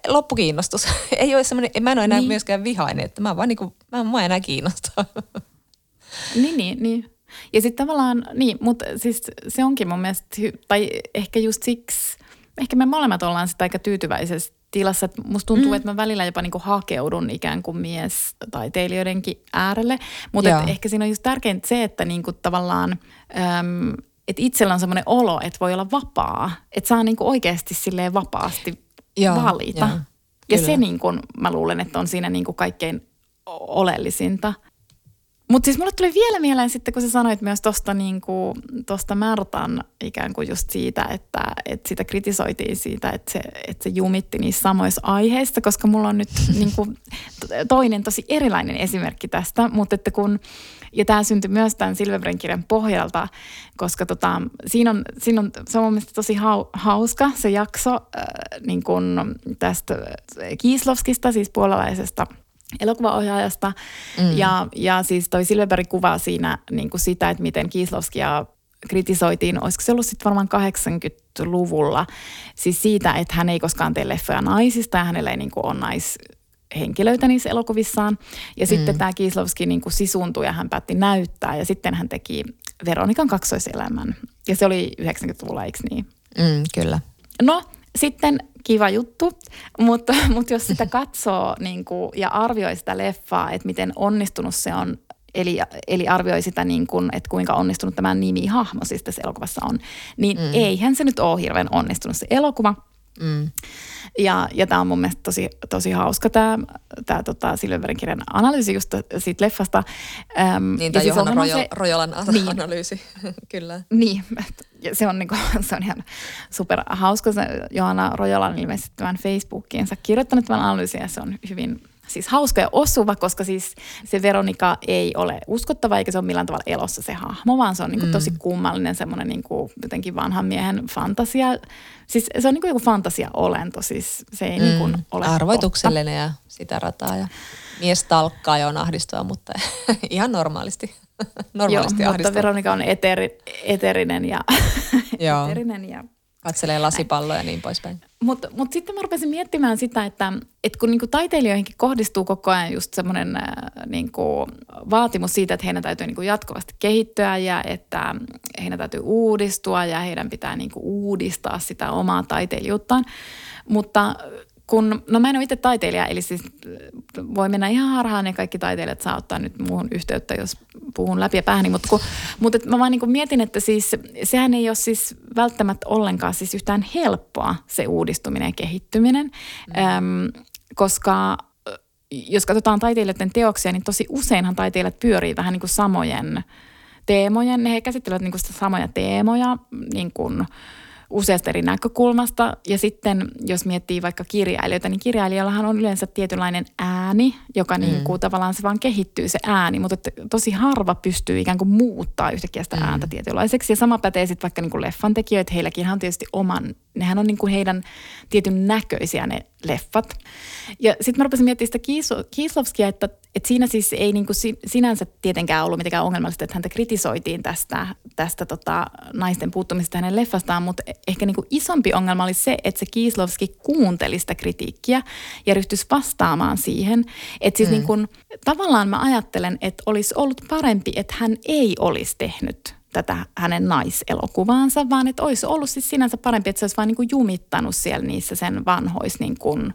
loppukiinnostus. ei ole semmoinen, mä en ole enää niin. myöskään vihainen, että mä vaan niin kuin, mä, mä enää kiinnostaa. niin, niin, niin. Ja sitten tavallaan, niin, mutta siis se onkin mun mielestä, tai ehkä just siksi, ehkä me molemmat ollaan sitä aika tyytyväisessä tilassa, että musta tuntuu, mm. että mä välillä jopa niinku hakeudun ikään kuin mies taiteilijoidenkin äärelle, mutta ehkä siinä on just tärkeintä se, että niinku tavallaan, äm, että itsellä on semmoinen olo, että voi olla vapaa, että saa niinku oikeasti silleen vapaasti Joo, valita. Ja, ja se niin kuin, mä luulen, että on siinä niin kuin kaikkein oleellisinta. Mutta siis mulle tuli vielä mieleen sitten, kun sä sanoit myös tuosta niinku, tosta Märtan ikään kuin just siitä, että, että sitä kritisoitiin siitä, että se, että se jumitti niissä samoissa aiheissa, koska mulla on nyt niinku, toinen tosi erilainen esimerkki tästä, mutta että kun, ja tämä syntyi myös tämän Silverbren kirjan pohjalta, koska tota, siinä, on, siinä on, se on mun mielestä tosi hauska se jakso äh, niin kun tästä Kiislovskista, siis puolalaisesta – elokuvaohjaajasta. Mm. Ja, ja siis toi Silverberg kuvaa siinä niin kuin sitä, että miten Kieslovskia kritisoitiin, olisiko se ollut sitten varmaan 80-luvulla, siis siitä, että hän ei koskaan tee leffoja naisista ja hänellä ei niin kuin ole naishenkilöitä niissä elokuvissaan. Ja mm. sitten tämä Kieslovski niin kuin sisuuntui ja hän päätti näyttää ja sitten hän teki Veronikan kaksoiselämän. Ja se oli 90-luvulla, eikö niin? Mm, kyllä. No, sitten kiva juttu, mutta, mutta jos sitä katsoo niin kuin, ja arvioi sitä leffaa, että miten onnistunut se on, eli, eli arvioi sitä, niin kuin, että kuinka onnistunut tämä nimi-hahmo siis tässä elokuvassa on, niin mm. eihän se nyt ole hirveän onnistunut se elokuva. Mm. Ja, ja tämä on mun mielestä tosi, tosi hauska tämä tää, tota, Silverbergin kirjan analyysi just siitä leffasta. Öm, niin, tämä siis Johanna Rojo, se, Rojolan niin, analyysi, kyllä. Niin, se on, niinku, se on ihan super hauska. Se Johanna Rojola on ilmeisesti tämän Facebookiinsa kirjoittanut tämän analyysin ja se on hyvin siis hauska ja osuva, koska siis se Veronika ei ole uskottava eikä se ole millään tavalla elossa se hahmo, vaan se on niin kuin mm. tosi kummallinen semmoinen niin kuin jotenkin vanhan miehen fantasia. Siis se on niin kuin joku fantasia-olento, siis se ei mm. niin kuin ole Arvoituksellinen totta. ja sitä rataa ja mies talkkaa ja on ahdistava, mutta ihan normaalisti. normaalisti Joo, mutta Veronika on eteri, eterinen ja, eterinen ja Katselee lasipalloja ja niin poispäin. Mutta mut sitten mä rupesin miettimään sitä, että et kun niinku taiteilijoihinkin kohdistuu koko ajan just semmoinen äh, niinku vaatimus siitä, että heidän täytyy niinku jatkuvasti kehittyä ja että heidän täytyy uudistua ja heidän pitää niinku uudistaa sitä omaa taiteilijuuttaan. Mutta kun, no mä en ole itse taiteilija, eli siis voi mennä ihan harhaan ja kaikki taiteilijat saa ottaa nyt muuhun yhteyttä, jos puhun läpi ja päähäni, mutta, kun, mutta mä vaan niin mietin, että siis sehän ei ole siis välttämättä ollenkaan siis yhtään helppoa se uudistuminen ja kehittyminen, mm. Äm, koska jos katsotaan taiteilijoiden teoksia, niin tosi useinhan taiteilijat pyörii vähän niin kuin samojen teemojen, he käsittelevät niin kuin samoja teemoja, niin kuin – useasta eri näkökulmasta. Ja sitten jos miettii vaikka kirjailijoita, niin kirjailijallahan on yleensä tietynlainen ääni, joka mm. niin kuin tavallaan se vaan kehittyy se ääni, mutta tosi harva pystyy ikään kuin muuttaa yhtäkkiä sitä mm. ääntä tietynlaiseksi. Ja sama pätee sitten vaikka niin kuin leffan tekijöitä, heilläkin on tietysti oman, nehän on niin kuin heidän tietyn näköisiä ne leffat. Ja sitten mä rupesin miettimään sitä Kieslovskia, että, että siinä siis ei niin kuin sinänsä tietenkään ollut mitenkään ongelmallista, että häntä kritisoitiin tästä, tästä tota, naisten puuttumisesta hänen leffastaan, mutta ehkä niin kuin isompi ongelma oli se, että se Kieslovski kuunteli sitä kritiikkiä ja ryhtyisi vastaamaan siihen. Että siis mm. niin kuin, tavallaan mä ajattelen, että olisi ollut parempi, että hän ei olisi tehnyt tätä hänen naiselokuvaansa, vaan että olisi ollut siis sinänsä parempi, että se olisi vain niin kuin jumittanut siellä niissä sen vanhoissa, niin kuin,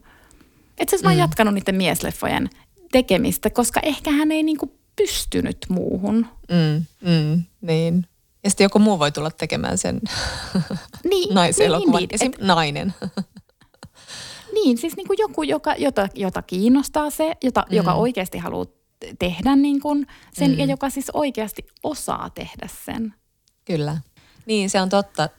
että se olisi mm. vain jatkanut niiden miesleffojen tekemistä, koska ehkä hän ei niin kuin pystynyt muuhun. Mm, mm, niin. Ja sitten joku muu voi tulla tekemään sen niin, naiselokuvan, niin, niin, esim. Et, nainen. niin, siis niin kuin joku, joka, jota, jota kiinnostaa se, jota, mm. joka oikeasti haluaa tehdä niin kuin sen mm. ja joka siis oikeasti osaa tehdä sen. Kyllä. Niin, se on totta.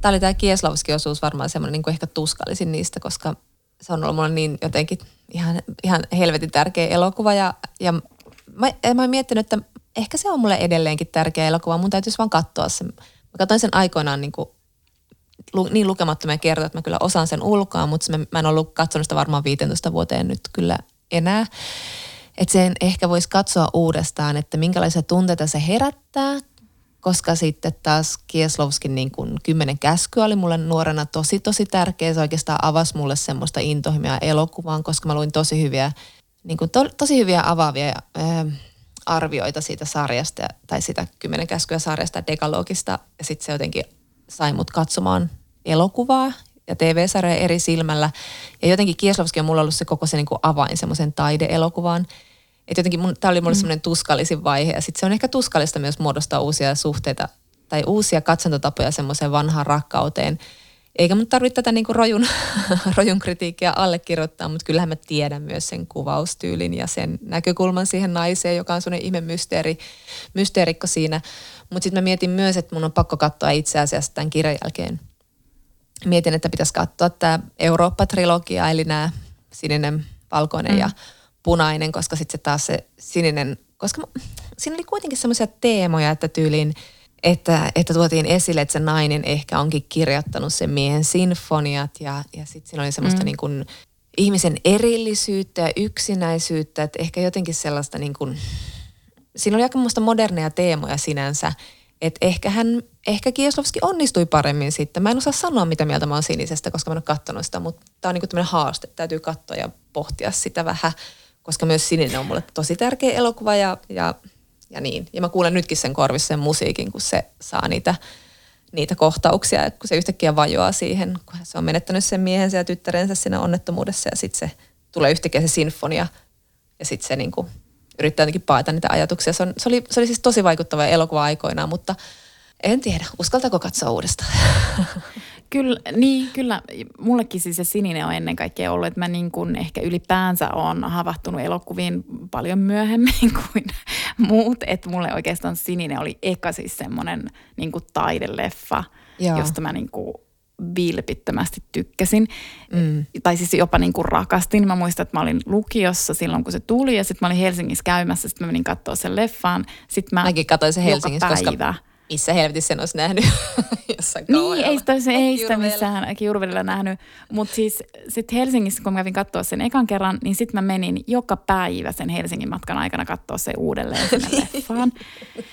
Tämä oli tämä Kieslowski-osuus varmaan semmoinen niin kuin ehkä tuskallisin niistä, koska se on ollut mulle niin jotenkin ihan, ihan helvetin tärkeä elokuva. Ja, ja mä, mä oon miettinyt, että ehkä se on mulle edelleenkin tärkeä elokuva. Mun täytyisi vaan katsoa se. Mä katsoin sen aikoinaan niin, kuin, niin lukemattomia kertoja, että mä kyllä osaan sen ulkoa, mutta mä, mä en ollut katsonut sitä varmaan 15 vuoteen nyt kyllä enää. Että sen ehkä voisi katsoa uudestaan, että minkälaisia tunteita se herättää, koska sitten taas Kieslovskin niin kuin kymmenen käskyä oli mulle nuorena tosi tosi tärkeä. Se oikeastaan avasi mulle semmoista intohimia elokuvaan, koska mä luin tosi hyviä, niin kuin to, tosi hyviä avaavia ää, arvioita siitä sarjasta tai sitä kymmenen käskyä sarjasta Dekalogista. Ja sitten se jotenkin sai mut katsomaan elokuvaa ja TV-sarjoja eri silmällä. Ja jotenkin Kieslovski on mulla ollut se koko se niin kuin avain semmoisen taideelokuvaan. Että jotenkin tämä oli mulle mm. semmoinen tuskallisin vaihe. Ja sitten se on ehkä tuskallista myös muodostaa uusia suhteita tai uusia katsontotapoja semmoiseen vanhaan rakkauteen. Eikä mun tarvitse tätä niin rojun, rojun kritiikkiä allekirjoittaa, mutta kyllähän mä tiedän myös sen kuvaustyylin ja sen näkökulman siihen naiseen, joka on semmoinen ihme mysteeri, mysteerikko siinä. Mutta sitten mä mietin myös, että mun on pakko katsoa itse asiassa tämän kirjan jälkeen mietin, että pitäisi katsoa tämä Eurooppa-trilogia, eli nämä sininen, valkoinen mm. ja punainen, koska sitten se taas se sininen, koska siinä oli kuitenkin semmoisia teemoja, että tyyliin, että, että tuotiin esille, että se nainen ehkä onkin kirjoittanut sen miehen sinfoniat ja, ja sitten siinä oli semmoista mm. niin kuin ihmisen erillisyyttä ja yksinäisyyttä, että ehkä jotenkin sellaista niin kuin, siinä oli aika moderneja teemoja sinänsä, että ehkä hän, ehkä Kieslovski onnistui paremmin sitten. Mä en osaa sanoa, mitä mieltä mä oon sinisestä, koska mä en ole katsonut sitä, mutta tämä on niinku tämmöinen haaste. Täytyy katsoa ja pohtia sitä vähän, koska myös sininen on mulle tosi tärkeä elokuva ja, ja, ja niin. Ja mä kuulen nytkin sen korvissa sen musiikin, kun se saa niitä, niitä kohtauksia, kun se yhtäkkiä vajoaa siihen, kun se on menettänyt sen miehensä ja tyttärensä siinä onnettomuudessa ja sitten se tulee yhtäkkiä se sinfonia ja sitten se niinku yrittää jotenkin paeta niitä ajatuksia. Se, on, se, oli, se oli siis tosi vaikuttava elokuva aikoinaan, mutta en tiedä, uskaltaako katsoa uudestaan. Kyllä, niin, kyllä. Mullekin siis se sininen on ennen kaikkea ollut, että mä niin kuin ehkä ylipäänsä on havahtunut elokuviin paljon myöhemmin kuin muut. Että mulle oikeastaan sininen oli eka siis semmoinen niin kuin taideleffa, Joo. josta mä niin kuin vilpittömästi tykkäsin. Mm. Tai siis jopa niin kuin rakastin. Mä muistan, että mä olin lukiossa silloin, kun se tuli ja sitten mä olin Helsingissä käymässä. Sitten mä menin katsoa sen leffaan. Sitten mä Mäkin katsoin sen Helsingissä, koska missä helvetissä sen olisi nähnyt jossain Niin, ei sitä, se, ei sitä missään Kiuruvedellä nähnyt. Mutta siis sitten Helsingissä, kun mä kävin katsoa sen ekan kerran, niin sitten mä menin joka päivä sen Helsingin matkan aikana katsoa se uudelleen sinne leffaan.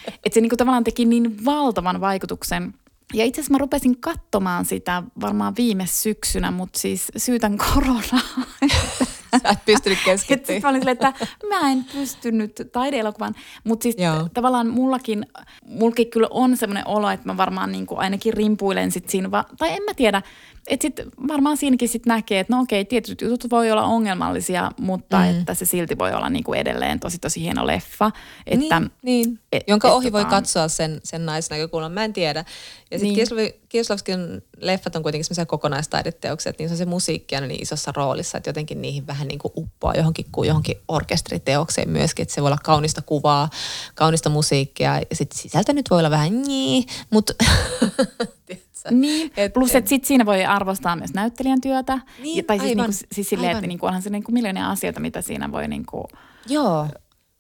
Että se niinku tavallaan teki niin valtavan vaikutuksen – ja itse asiassa mä rupesin katsomaan sitä varmaan viime syksynä, mutta siis syytän koronaa. Sä et pystynyt keskittymään. Sitten mä olin silleen, että mä en pystynyt taideelokuvan. Mutta siis Joo. tavallaan mullakin, mullakin kyllä on semmoinen olo, että mä varmaan niin kuin ainakin rimpuilen sit siinä, va- tai en mä tiedä, että sit varmaan siinäkin sit näkee, että no okei, tietyt jutut voi olla ongelmallisia, mutta mm. että se silti voi olla niinku edelleen tosi tosi hieno leffa. Että, niin, niin. Et, jonka ohi voi katsoa sen, sen naisnäkökulman, mä en tiedä. Ja sitten niin. Kieslovskin leffat on kuitenkin semmoisia kokonaistaideteoksia, että niin se on se musiikki aina niin isossa roolissa, että jotenkin niihin vähän niin kuin uppoaa johonkin, johonkin orkesteriteokseen myöskin, että se voi olla kaunista kuvaa, kaunista musiikkia ja sitten sisältö nyt voi olla vähän niin, mutta Niin, et, plus että sit siinä voi arvostaa myös näyttelijän työtä. Niin, tai siis, niinku, siis silleen, että niinku, onhan se niinku miljoonia asioita, mitä siinä voi niinku Joo.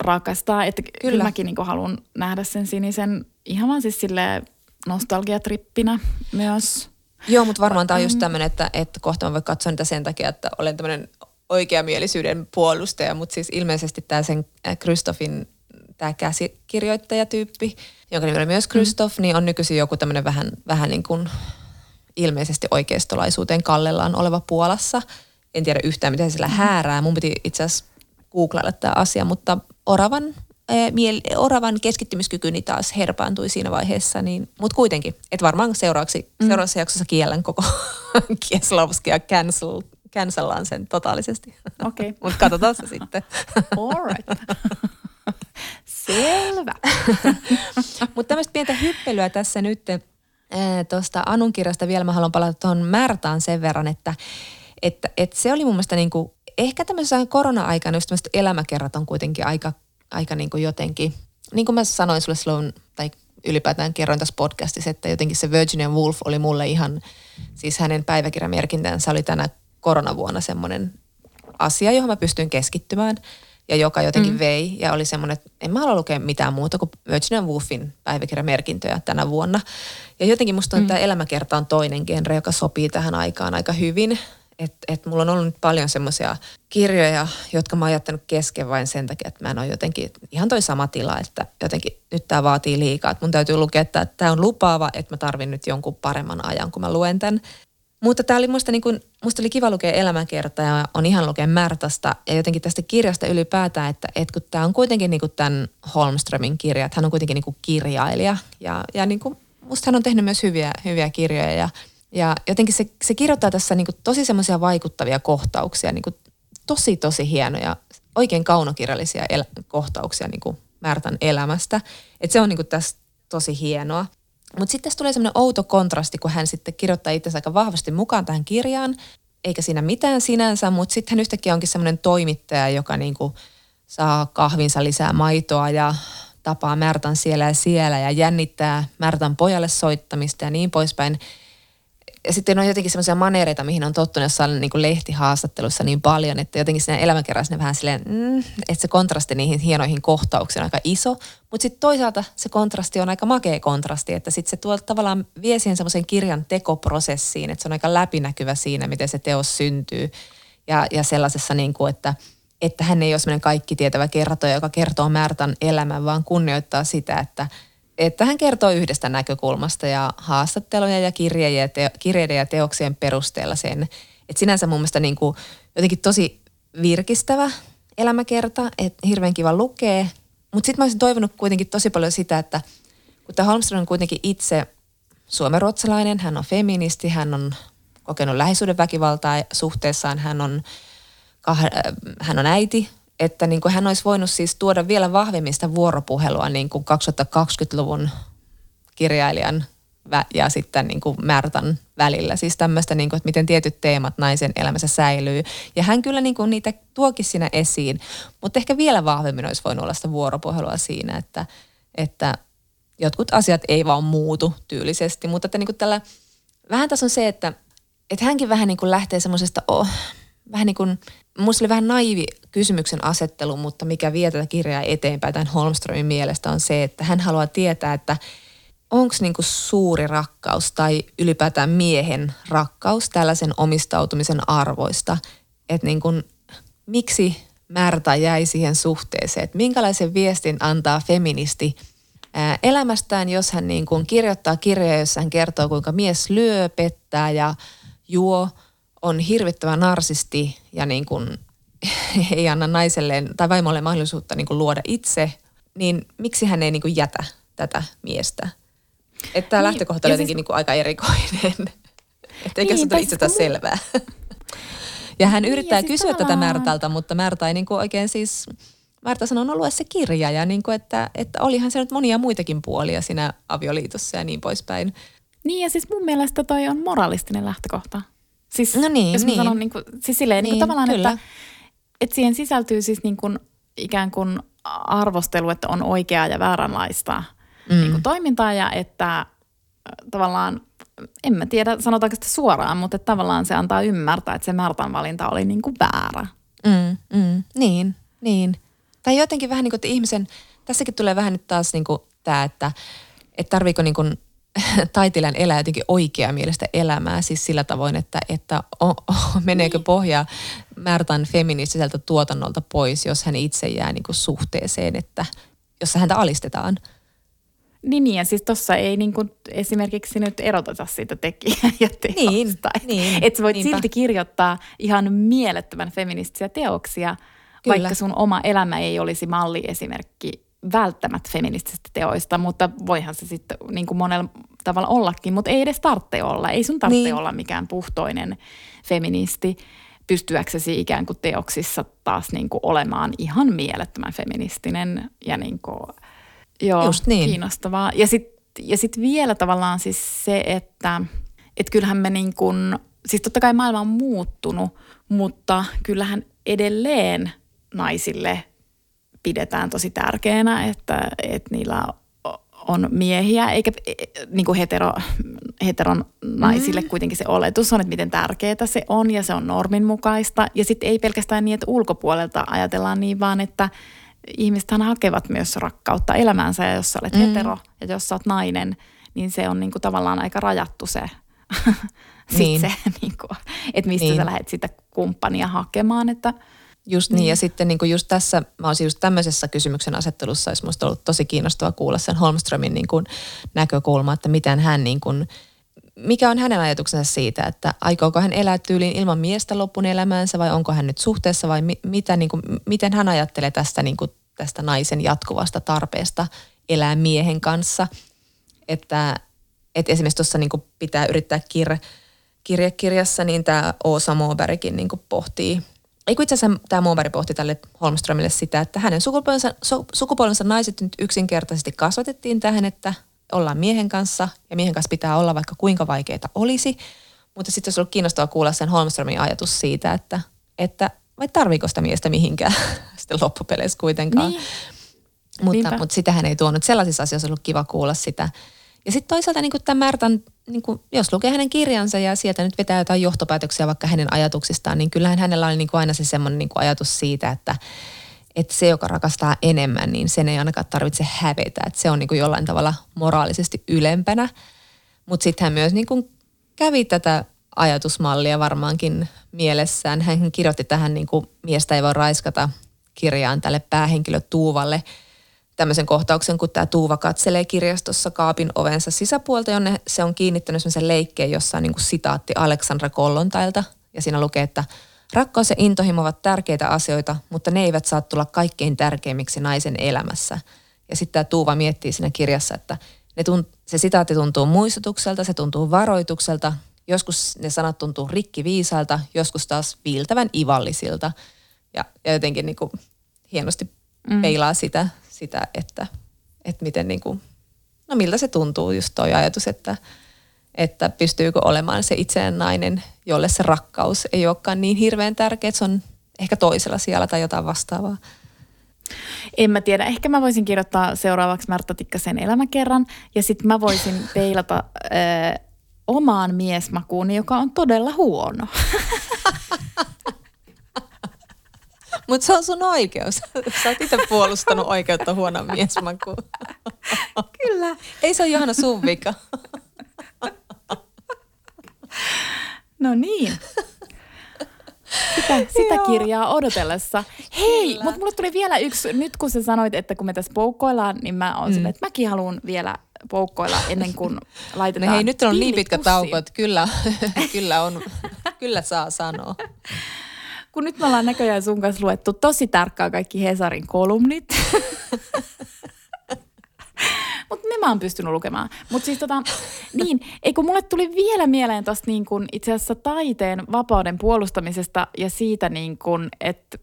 rakastaa. Että kyllä, kyllä mäkin niinku haluan nähdä sen sinisen ihan vaan siis silleen nostalgiatrippinä myös. Joo, mutta varmaan tämä on just tämmöinen, että, että kohta mä voin katsoa niitä sen takia, että olen tämmöinen oikeamielisyyden puolustaja, mutta siis ilmeisesti tämä sen Kristofin tämä käsikirjoittajatyyppi, jonka nimi oli myös Kristoff, mm. niin on nykyisin joku tämmöinen vähän, vähän niin kuin ilmeisesti oikeistolaisuuteen kallellaan oleva Puolassa. En tiedä yhtään, miten sillä häärää. Mun piti itse asiassa googlailla tämä asia, mutta Oravan, ää, miel- Oravan keskittymiskykyni taas herpaantui siinä vaiheessa. Niin, mutta kuitenkin, että varmaan seuraavaksi, mm. seuraavassa jaksossa kiellän koko Kieslovskia cancel, cancellaan sen totaalisesti. Okei. Okay. mutta katsotaan se sitten. All right. Selvä. Mutta tämmöistä pientä hyppelyä tässä nyt tuosta Anun kirjasta vielä. Mä haluan palata tuohon Märtaan sen verran, että, että, että se oli mun mielestä niin kuin, ehkä tämmöisessä korona-aikana just tämmöiset elämäkerrat on kuitenkin aika, aika niin kuin jotenkin, niin kuin mä sanoin sulle silloin, tai ylipäätään kerroin tässä podcastissa, että jotenkin se Virginia Woolf oli mulle ihan, siis hänen päiväkirjamerkintänsä oli tänä koronavuonna semmoinen asia, johon mä pystyin keskittymään – ja joka jotenkin mm. vei. Ja oli semmoinen, että en mä halua lukea mitään muuta kuin Virginia Woolfin päiväkirjamerkintöjä tänä vuonna. Ja jotenkin musta on mm. tämä elämäkerta on toinen genre, joka sopii tähän aikaan aika hyvin. Että et mulla on ollut nyt paljon semmoisia kirjoja, jotka mä oon jättänyt kesken vain sen takia, että mä en ole jotenkin ihan toi sama tila, että jotenkin nyt tämä vaatii liikaa. Että mun täytyy lukea, että tämä on lupaava, että mä tarvin nyt jonkun paremman ajan, kun mä luen tämän. Mutta tämä oli musta, niin kuin, musta oli kiva lukea elämäkerta ja on ihan lukea Märtasta ja jotenkin tästä kirjasta ylipäätään, että, että kun tämä on kuitenkin niin tämän Holmströmin kirja, että hän on kuitenkin niin kirjailija ja, ja niin kuin, musta hän on tehnyt myös hyviä, hyviä kirjoja ja, ja jotenkin se, se kirjoittaa tässä niin tosi semmoisia vaikuttavia kohtauksia, niin tosi tosi hienoja, oikein kaunokirjallisia el- kohtauksia niin Märtan elämästä. että se on niin tässä tosi hienoa. Mutta sitten tässä tulee semmoinen outo kontrasti, kun hän sitten kirjoittaa itse aika vahvasti mukaan tähän kirjaan, eikä siinä mitään sinänsä, mutta sitten hän yhtäkkiä onkin semmoinen toimittaja, joka niinku saa kahvinsa lisää maitoa ja tapaa Märtan siellä ja siellä ja jännittää Märtan pojalle soittamista ja niin poispäin ja sitten on jotenkin semmoisia manereita, mihin on tottunut jossain niin kuin lehtihaastattelussa niin paljon, että jotenkin siinä ne vähän silleen, mm, että se kontrasti niihin hienoihin kohtauksiin on aika iso. Mutta sitten toisaalta se kontrasti on aika makea kontrasti, että sitten se tuo tavallaan vie siihen semmoisen kirjan tekoprosessiin, että se on aika läpinäkyvä siinä, miten se teos syntyy. Ja, ja sellaisessa niin kuin, että, että hän ei ole semmoinen kaikki tietävä kertoja, joka kertoo Märtan elämän, vaan kunnioittaa sitä, että – että hän kertoo yhdestä näkökulmasta ja haastatteluja ja kirjeiden ja, te, kirjeiden ja teoksien perusteella sen. Että sinänsä mun mielestä niin kuin jotenkin tosi virkistävä elämäkerta, että hirveän kiva lukee. Mutta sitten mä olisin toivonut kuitenkin tosi paljon sitä, että kun tämä Holmström on kuitenkin itse suomenruotsalainen, hän on feministi, hän on kokenut lähisuuden väkivaltaa suhteessaan, hän on, hän on äiti, että niin kuin hän olisi voinut siis tuoda vielä vahvemmista vuoropuhelua niin kuin 2020-luvun kirjailijan ja sitten niin kuin Märtan välillä. Siis tämmöistä, niin kuin, että miten tietyt teemat naisen elämässä säilyy. Ja hän kyllä niin kuin niitä tuokin siinä esiin, mutta ehkä vielä vahvemmin olisi voinut olla sitä vuoropuhelua siinä, että, että jotkut asiat ei vaan muutu tyylisesti. Mutta että niin kuin tällä, vähän tässä on se, että, että hänkin vähän niin kuin lähtee semmoisesta, oh, vähän niin kuin, musta oli vähän naivi kysymyksen asettelu, mutta mikä vie tätä kirjaa eteenpäin tämän Holmströmin mielestä on se, että hän haluaa tietää, että onko niinku suuri rakkaus tai ylipäätään miehen rakkaus tällaisen omistautumisen arvoista, että niinku, miksi Märta jäi siihen suhteeseen, että minkälaisen viestin antaa feministi ää, elämästään, jos hän niin kuin kirjoittaa kirjoja, jossa hän kertoo, kuinka mies lyö, pettää ja juo – on hirvittävä narsisti ja niin kuin ei anna naiselleen tai vaimolle mahdollisuutta niin kuin luoda itse, niin miksi hän ei niin kuin jätä tätä miestä? Että tämä niin, lähtökohta on jotenkin siis, niin kuin aika erikoinen. Että eikä niin, se ole itsestään mun... selvää. ja hän niin, yrittää siis kysyä tavallaan... tätä Märtalta, mutta Märta ei niin kuin oikein siis... Märta sanoo, on ollut se kirja ja niin kuin, että, että olihan se nyt monia muitakin puolia siinä avioliitossa ja niin poispäin. Niin ja siis mun mielestä toi on moralistinen lähtökohta. Siis, no niin, jos niin. sanon niin kuin, siis silleen niin, niin kuin tavallaan, kyllä. että, että siihen sisältyy siis niin kuin, ikään kuin arvostelu, että on oikeaa ja vääränlaista mm. niin kuin toimintaa ja että tavallaan, en mä tiedä sanotaanko sitä suoraan, mutta että tavallaan se antaa ymmärtää, että se Märtan valinta oli niin kuin väärä. Mm, mm, niin, niin. Tai jotenkin vähän niin kuin, että ihmisen, tässäkin tulee vähän nyt taas niin kuin tämä, että, että tarviiko niin kuin taiteilijan elää jotenkin oikea mielestä elämää, siis sillä tavoin, että, että o, o, meneekö pohja Märtan feministiseltä tuotannolta pois, jos hän itse jää niin kuin suhteeseen, että jossa häntä alistetaan. Niin, niin ja siis tuossa ei niin kuin esimerkiksi nyt eroteta siitä tekijää ja teosta. Niin, niin, Että sä voit niinpä. silti kirjoittaa ihan mielettömän feministisiä teoksia, Kyllä. vaikka sun oma elämä ei olisi malliesimerkki välttämättä feministisistä teoista, mutta voihan se sitten niin kuin monella tavalla ollakin, mutta ei edes tarvitse olla. Ei sun tarvitse Niin. olla mikään puhtoinen feministi pystyäksesi ikään kuin teoksissa taas niin kuin olemaan ihan mielettömän feministinen ja niin kuin, joo, Just niin. kiinnostavaa. Ja sitten ja sit vielä tavallaan siis se, että et kyllähän me niin kuin, siis totta kai maailma on muuttunut, mutta kyllähän edelleen naisille pidetään tosi tärkeänä, että, että niillä on miehiä, eikä niin kuin hetero, heteron naisille mm. kuitenkin se oletus on, että miten tärkeää se on ja se on normin mukaista. Ja sitten ei pelkästään niin, että ulkopuolelta ajatellaan niin, vaan että ihmisethän hakevat myös rakkautta elämäänsä ja jos sä olet mm. hetero ja jos sä oot nainen, niin se on niin kuin tavallaan aika rajattu se, Niin. se niin kuin, että mistä Niin. sä lähdet sitä kumppania hakemaan, että Just niin, ja sitten niin kuin just tässä, mä olisin just tämmöisessä kysymyksen asettelussa, olisi musta ollut tosi kiinnostava kuulla sen Holmströmin niin kuin näkökulma, että miten hän niin kuin, mikä on hänen ajatuksensa siitä, että aikooko hän elää tyyliin ilman miestä loppuun elämäänsä vai onko hän nyt suhteessa vai mi, mitä, niin kuin, miten hän ajattelee tästä, niin kuin, tästä naisen jatkuvasta tarpeesta elää miehen kanssa. Että, että esimerkiksi tuossa niin pitää yrittää kir, kirjekirjassa, niin tämä Oosa Mobergkin niin pohtii, ei kun itse asiassa tämä Moberg pohti tälle Holmströmille sitä, että hänen sukupuolensa, su, sukupuolensa naiset nyt yksinkertaisesti kasvatettiin tähän, että ollaan miehen kanssa ja miehen kanssa pitää olla vaikka kuinka vaikeita olisi. Mutta sitten olisi ollut kiinnostavaa kuulla sen Holmströmin ajatus siitä, että, että vai tarviiko sitä miestä mihinkään sitten loppupeleissä kuitenkaan. Niin. Mutta, Niinpä. mutta sitä hän ei tuonut. Sellaisissa asioissa olisi ollut kiva kuulla sitä. Ja sitten toisaalta niin tämä Märtan, niin kuin, jos lukee hänen kirjansa ja sieltä nyt vetää jotain johtopäätöksiä vaikka hänen ajatuksistaan, niin kyllähän hänellä oli niin aina se semmoinen niin ajatus siitä, että, että se, joka rakastaa enemmän, niin sen ei ainakaan tarvitse hävetä. Että se on niin jollain tavalla moraalisesti ylempänä. Mutta sitten hän myös niin kävi tätä ajatusmallia varmaankin mielessään. Hän kirjoitti tähän niin kuin Miestä ei voi raiskata kirjaan tälle päähenkilö Tuuvalle tämmöisen kohtauksen, kun tämä Tuuva katselee kirjastossa kaapin ovensa sisäpuolta, jonne se on kiinnittänyt semmoisen leikkeen, jossa on niin kuin sitaatti Aleksandra Kollontailta. Ja siinä lukee, että rakkaus ja intohimo ovat tärkeitä asioita, mutta ne eivät saa tulla kaikkein tärkeimmiksi naisen elämässä. Ja sitten tämä Tuuva miettii siinä kirjassa, että ne tunt, se sitaatti tuntuu muistutukselta, se tuntuu varoitukselta, joskus ne sanat tuntuu rikkiviisailta, joskus taas viiltävän ivallisilta. Ja, ja jotenkin niin kuin hienosti mm. peilaa sitä, sitä että, että miten niin kuin, no miltä se tuntuu just toi ajatus, että, että pystyykö olemaan se itseään nainen, jolle se rakkaus ei olekaan niin hirveän tärkeä, että se on ehkä toisella siellä tai jotain vastaavaa. En mä tiedä. Ehkä mä voisin kirjoittaa seuraavaksi Märta Tikkasen elämäkerran ja sitten mä voisin peilata ö, omaan miesmakuuni, joka on todella huono. Mutta se on sun oikeus. Sä oot itse puolustanut oikeutta huonoon miesmakuun. Kyllä. Ei se ole Johanna sun vika. No niin. Sitä, sitä Joo. kirjaa odotellessa. Hei, mutta mulle tuli vielä yksi, nyt kun sä sanoit, että kun me tässä poukkoillaan, niin mä oon mm. silleen, että mäkin haluan vielä poukkoilla ennen kuin laitetaan No hei, nyt on niin pitkä tauko, että kyllä, kyllä, on, kyllä saa sanoa. Kun nyt me ollaan näköjään sun kanssa luettu tosi tarkkaan kaikki Hesarin kolumnit. Mutta ne mä oon pystynyt lukemaan. Mutta siis tota, niin, ei kun mulle tuli vielä mieleen tosta niin kun itse asiassa taiteen vapauden puolustamisesta ja siitä niin kun, että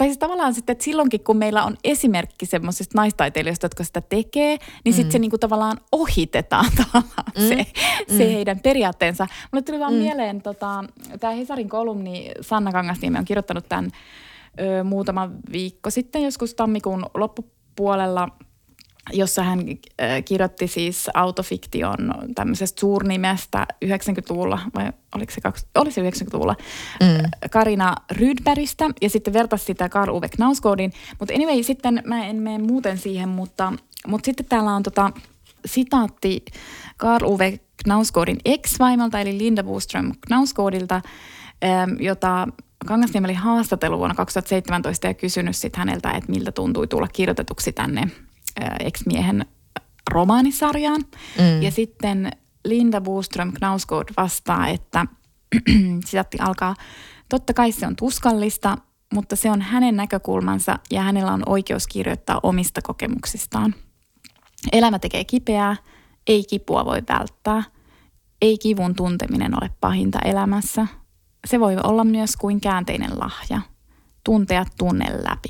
tai siis tavallaan sitten, että silloinkin kun meillä on esimerkki semmoisista naistaiteilijoista, jotka sitä tekee, niin sitten se niin kuin tavallaan ohitetaan tavallaan mm. se, se heidän periaatteensa. Mulle tuli vaan mm. mieleen tota, tämä Hesarin kolumni, Sanna Kangasniemi on kirjoittanut tämän ö, muutama viikko sitten, joskus tammikuun loppupuolella – jossa hän äh, kirjoitti siis autofiktion tämmöisestä suurnimestä 90-luvulla, vai oliko se, kaksi, oli se 90-luvulla, mm. Karina Rydbergistä, ja sitten vertasi sitä Karl Uwe Knausgårdin. Mutta anyway, sitten mä en mene muuten siihen, mutta, mutta sitten täällä on tota, sitaatti Karl Uwe Knausgårdin ex-vaimolta, eli Linda Boström Knausgårdilta, ähm, jota Kangasniemi oli haastatellut vuonna 2017 ja kysynyt sit häneltä, että miltä tuntui tulla kirjoitetuksi tänne äh, ex-miehen romaanisarjaan. Mm. Ja sitten Linda Boström Knausgård vastaa, että sitaatti alkaa, totta kai se on tuskallista, mutta se on hänen näkökulmansa ja hänellä on oikeus kirjoittaa omista kokemuksistaan. Elämä tekee kipeää, ei kipua voi välttää. Ei kivun tunteminen ole pahinta elämässä. Se voi olla myös kuin käänteinen lahja. Tuntea tunne läpi.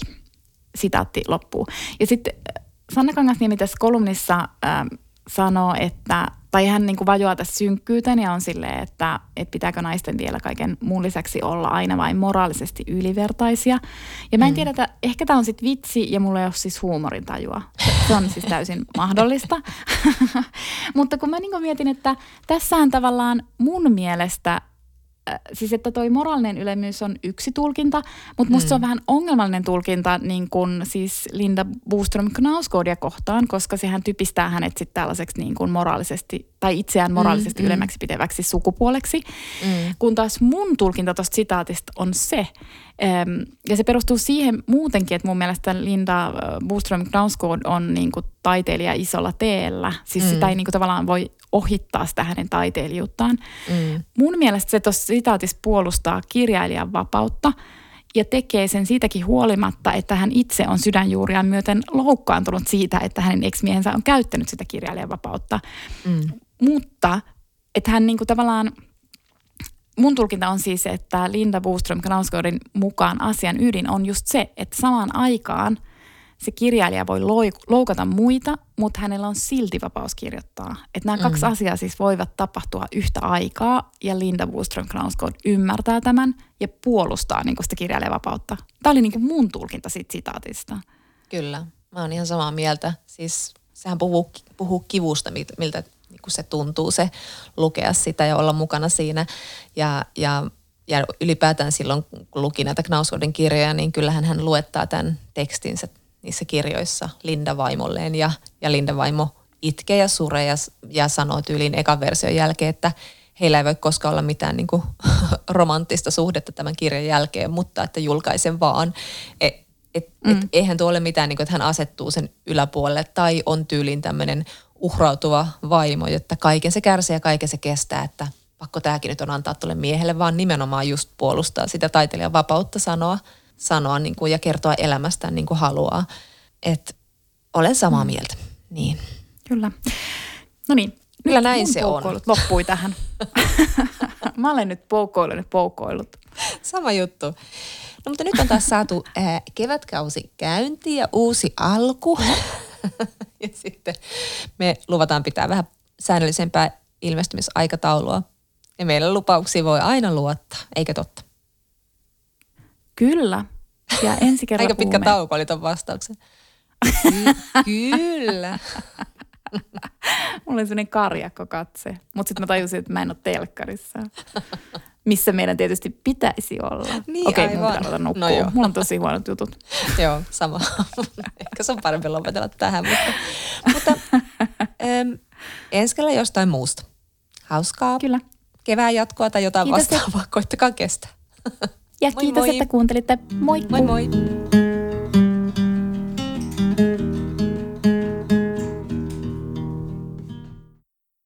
Sitaatti loppuu. Ja sitten äh, Sanna Kangasniemi tässä kolumnissa äh, sanoo, että tai hän niin kuin vajoaa tässä synkkyyteen ja on silleen, että, että pitääkö naisten vielä kaiken muun lisäksi olla aina vain moraalisesti ylivertaisia. Ja mä en mm. tiedä, että ehkä tämä on sitten vitsi ja mulla ei ole siis huumorintajua. Se on siis täysin mahdollista. Mutta kun mä niin mietin, että tässähän tavallaan mun mielestä siis että toi moraalinen ylemmyys on yksi tulkinta, mutta musta mm. se on mm. vähän ongelmallinen tulkinta niin kuin siis Linda Boström Knausgårdia kohtaan, koska sehän typistää hänet sitten tällaiseksi niin kuin moraalisesti tai itseään moraalisesti mm, mm. ylemmäksi pitäväksi sukupuoleksi. Mm. Kun taas mun tulkinta tuosta sitaatista on se, ja se perustuu siihen muutenkin, että mun mielestä Linda äh, Boström Knausgård on niin kuin taiteilija isolla teellä. Siis mm. sitä ei niin kuin tavallaan voi ohittaa sitä hänen taiteilijuuttaan. Mm. Mun mielestä se tuossa sitaatissa puolustaa kirjailijan vapautta ja tekee sen siitäkin huolimatta, että hän itse on sydänjuuriaan myöten loukkaantunut siitä, että hänen ex-miehensä on käyttänyt sitä kirjailijan vapautta. Mm. Mutta että hän niinku tavallaan, mun tulkinta on siis, että Linda Boström Knausgårdin mukaan asian ydin on just se, että samaan aikaan – se kirjailija voi loukata muita, mutta hänellä on silti vapaus kirjoittaa. Että nämä mm. kaksi asiaa siis voivat tapahtua yhtä aikaa ja Linda Woström Knausgård ymmärtää tämän ja puolustaa niin sitä kirjailijavapautta. Tämä oli niin kuin mun tulkinta siitä sitaatista. Kyllä, mä oon ihan samaa mieltä. Siis sehän puhuu, puhuu kivusta, miltä niin kuin se tuntuu se lukea sitä ja olla mukana siinä. Ja, ja ja ylipäätään silloin, kun luki näitä Knausgårdin kirjoja, niin kyllähän hän luettaa tämän tekstinsä niissä kirjoissa Linda vaimolleen ja, ja Linda vaimo itkee ja suree ja, ja sanoo tyyliin ekan version jälkeen, että heillä ei voi koskaan olla mitään niin kuin, romanttista suhdetta tämän kirjan jälkeen, mutta että julkaisen vaan. Et, et, mm. et, eihän tuo ole mitään, niin kuin, että hän asettuu sen yläpuolelle tai on tyyliin tämmöinen uhrautuva vaimo, että kaiken se kärsii ja kaiken se kestää, että pakko tämäkin nyt on antaa tuolle miehelle, vaan nimenomaan just puolustaa sitä taiteilijan vapautta sanoa – sanoa niin kuin, ja kertoa elämästään niin kuin haluaa. Et olen samaa mm. mieltä. Niin. Kyllä. No niin. Kyllä näin se on. loppui tähän. Mä olen nyt poukkoillut poukkoillut. Sama juttu. No mutta nyt on taas saatu äh, kevätkausi käyntiin ja uusi alku. ja sitten me luvataan pitää vähän säännöllisempää ilmestymisaikataulua. Ja meillä lupauksia voi aina luottaa, eikä totta? Kyllä. Ja ensi kerralla Aika pitkä puhumme. tauko oli ton vastauksen. Ky- kyllä. Mulla oli sellainen karjakko katse. Mutta sitten mä tajusin, että mä en ole telkkarissa. Missä meidän tietysti pitäisi olla. Niin, Okei, okay, mun pitää nukkua. No Mulla on tosi huonot jutut. joo, sama. Ehkä se on parempi lopetella tähän. Mutta, mutta ähm, ensi jostain muusta. Hauskaa. Kyllä. Kevään jatkoa tai jotain Kiitos. vastaavaa. Koittakaa kestää. Ja moi kiitos, moi. että kuuntelitte. Moi! Moi moi!